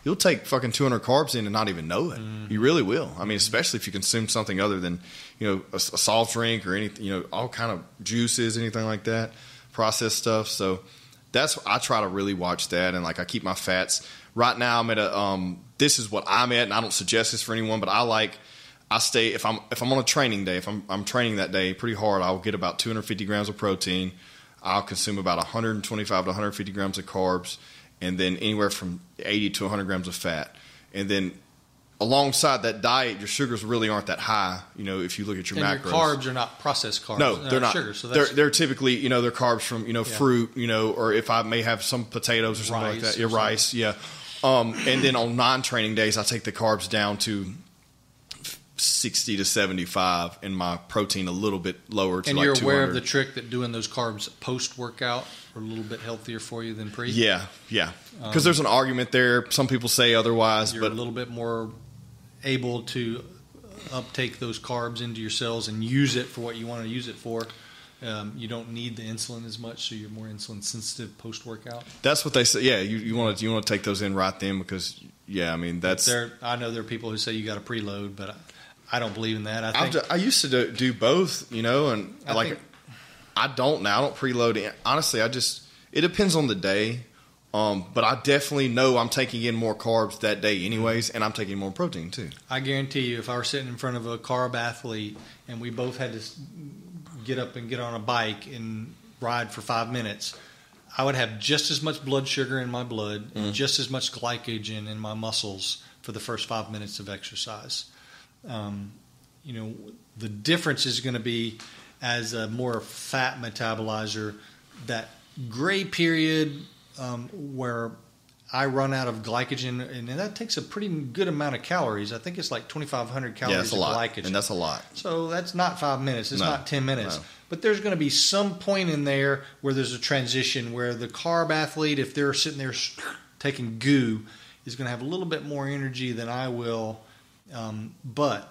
you'll take fucking 200 carbs in and not even know it. You really will. I mean, especially if you consume something other than, you know, a, a soft drink or anything, you know, all kind of juices, anything like that, processed stuff. So that's I try to really watch that and like I keep my fats. Right now I'm at a um this is what I'm at and I don't suggest this for anyone, but I like I stay if I'm if I'm on a training day, if I'm I'm training that day pretty hard, I'll get about 250 grams of protein. I'll consume about 125 to 150 grams of carbs, and then anywhere from 80 to 100 grams of fat. And then alongside that diet, your sugars really aren't that high. You know, if you look at your And macros, your carbs are not processed carbs. no, they're not. sugar. So they're they're typically you know they're carbs from you know Yeah. fruit you know or if I may have some potatoes or something like that. Yeah, or something. rice. Yeah. Um, and then on non-training days, I take the carbs down to sixty to seventy-five, and my protein a little bit lower. To and like you're aware of the trick that doing those carbs post workout are a little bit healthier for you than pre. Yeah, yeah. Because there's an argument there. Some people say otherwise, you're but a little bit more able to uptake those carbs into your cells and use it for what you want to use it for. Um, you don't need the insulin as much, so you're more insulin sensitive post workout. that's what they say. Yeah, you, you want to you want to take those in right then because yeah, I mean that's There, I know there are people who say you got to preload, but I, don't believe in that. I think I used to do, do both, you know, and I like think- I don't now. I don't preload it. Honestly, I just it depends on the day. Um, but I definitely know I'm taking in more carbs that day, anyways, and I'm taking more protein too. I guarantee you, if I were sitting in front of a carb athlete and we both had to get up and get on a bike and ride for five minutes, I would have just as much blood sugar in my blood, Mm. just as much glycogen in my muscles for the first five minutes of exercise. Um, you know, the difference is going to be as a more fat metabolizer, that gray period um, where I run out of glycogen, and that takes a pretty good amount of calories. I think it's like 2,500 calories yeah, that's a of lot, glycogen. and that's a lot. So that's not five minutes. It's No, not ten minutes. no. But there's going to be some point in there where there's a transition where the carb athlete, if they're sitting there taking goo, is going to have a little bit more energy than I will. Um, but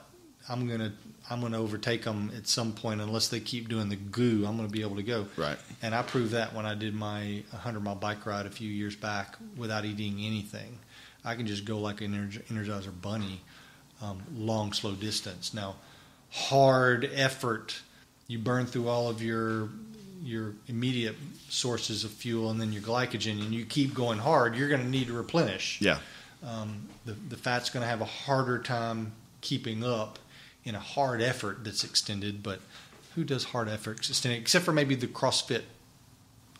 I'm going to I'm to overtake them at some point unless they keep doing the goo. I'm going to be able to go. Right. And I proved that when I did my 100 mile bike ride a few years back without eating anything. I can just go like an Energizer- Energizer bunny, um, long, slow distance. Now, hard effort, you burn through all of your your immediate sources of fuel and then your glycogen, and you keep going hard. You're going to need to replenish. Yeah, Um, the the fat's going to have a harder time keeping up in a hard effort that's extended. But who does hard efforts extended except for maybe the CrossFit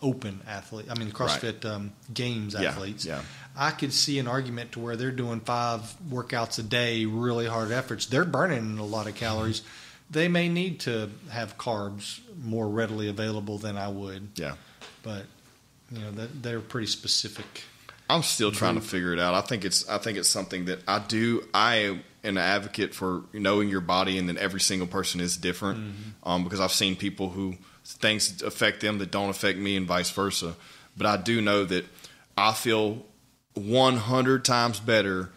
Open athlete? I mean, the Right. CrossFit um, Games yeah, athletes. yeah. I could see an argument to where they're doing five workouts a day, really hard efforts. They're burning a lot of calories. They may need to have carbs more readily available than I would, yeah. but you know that they're pretty specific. I'm still trying to figure it out. I think it's I think it's something that I do. I am an advocate for knowing your body, and then every single person is different. Um, because I've seen people who things affect them that don't affect me, and vice versa. But I do know that I feel 100 times better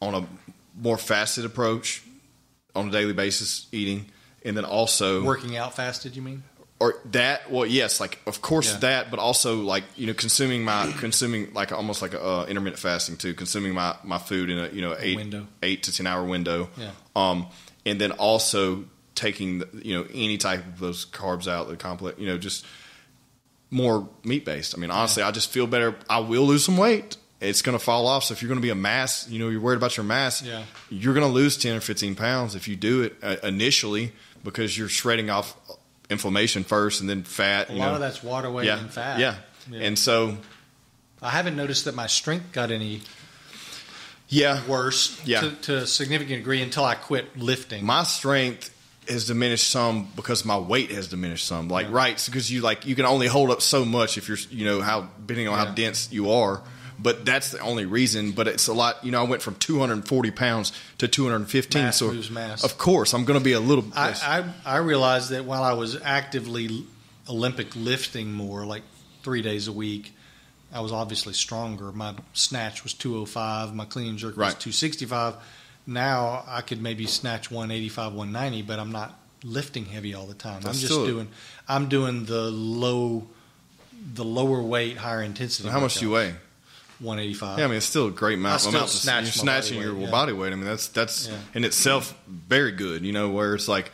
on a more fasted approach on a daily basis eating, and then also Working out fasted, you mean? Or that well yes like of course Yeah. that but also like you know consuming my consuming like almost like a uh, intermittent fasting too consuming my my food in a you know eight window. eight to ten hour window Yeah. um and then also taking the, you know any type of those carbs out the complex you know just more meat based i mean honestly i just feel better i will lose some weight it's going to fall off so if you're going to be a mass you know you're worried about your mass Yeah. you're going to lose 10 or 15 pounds if you do it uh, initially because you're shredding off inflammation first and then fat. A lot know. of that's water weight yeah, and fat. Yeah. Yeah. and so I haven't noticed that my strength got any yeah, worse Yeah. to, to a significant degree until I quit lifting. my strength has diminished some because my weight has diminished some. Like right, because you like you can only hold up so much if you're you know how depending on how dense you are. But that's the only reason. But it's a lot. You know, I went from 240 pounds to 215. Mass so mass. of course, I'm going to be a little. I, I I realized that while I was actively Olympic lifting more, like three days a week, I was obviously stronger. My snatch was 205, my clean and jerk was 265. Now I could maybe snatch 185, 190, but I'm not lifting heavy all the time. I'm just still- doing I'm doing the low the lower weight, higher intensity. how much do you weigh? 185. Yeah, I mean it's still a great amount. I still amount snatch you're snatching body your yeah. body weight. I mean that's that's Yeah. in itself very good. You know where it's like,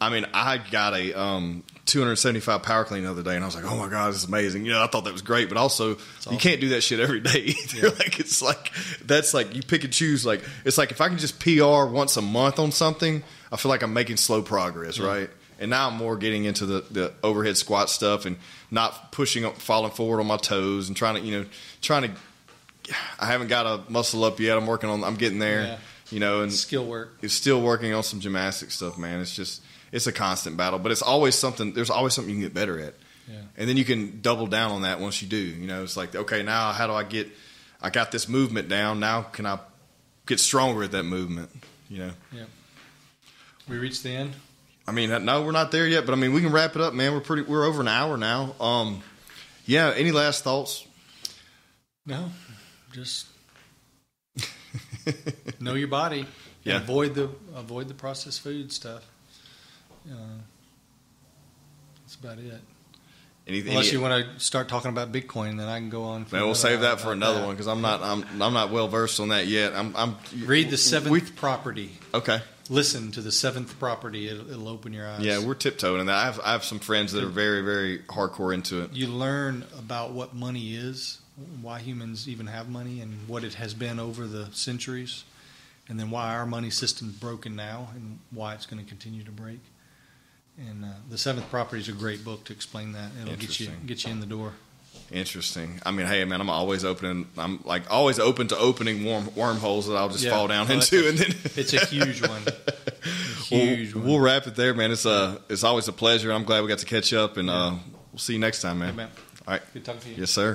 I mean I got a um, 275 power clean the other day, and I was like, oh my god, this is amazing. You know, I thought that was great, but also awesome. you can't do that shit every day. either. like it's like that's like you pick and choose. Like it's like if I can just PR once a month on something, I feel like I'm making slow progress, right? And now I'm more getting into the, the overhead squat stuff and not pushing up, falling forward on my toes and trying to, you know, trying to I haven't got a muscle up yet. I'm working on. I'm getting there. Yeah. You know, and Skill work. it's still working on some gymnastic stuff, man. It's just it's a constant battle, but it's always something. There's always something you can get better at, Yeah. and then you can double down on that once you do. You know, it's like okay, now how do I get? I got this movement down. Now can I get stronger at that movement? You know, Yeah. We reached the end. I mean, no, we're not there yet, but I mean, we can wrap it up, man. We're pretty. We're over an hour now. Um, yeah. Any last thoughts? No, just know your body. Yeah. And avoid the avoid the processed food stuff. Uh, that's about it. Anything? Unless you want to start talking about Bitcoin, then I can go on. for Man, we'll save that for another that. one because I'm not. I'm. I'm not well versed on that yet. I'm. I'm. Read the seventh We, property. okay. Listen to the seventh property. It'll, it'll open your eyes. Yeah, we're tiptoeing in that. I have. I have some friends that are very, very hardcore into it. you learn about what money is, why humans even have money, and what it has been over the centuries, and then why our money system's broken now and why it's going to continue to break. And uh, the seventh property is a great book to explain that. It'll get you get you in the door. Interesting. I mean, hey, man, I'm always opening. I'm like always open to opening worm, wormholes that I'll just Yeah. fall down that's into, a- and then It's a huge one. A huge we'll, one. we'll wrap it there, man. It's uh, it's always a pleasure. I'm glad we got to catch up, and uh, we'll see you next time, man. Hey, man. All right. Good talking to you. Yes, sir.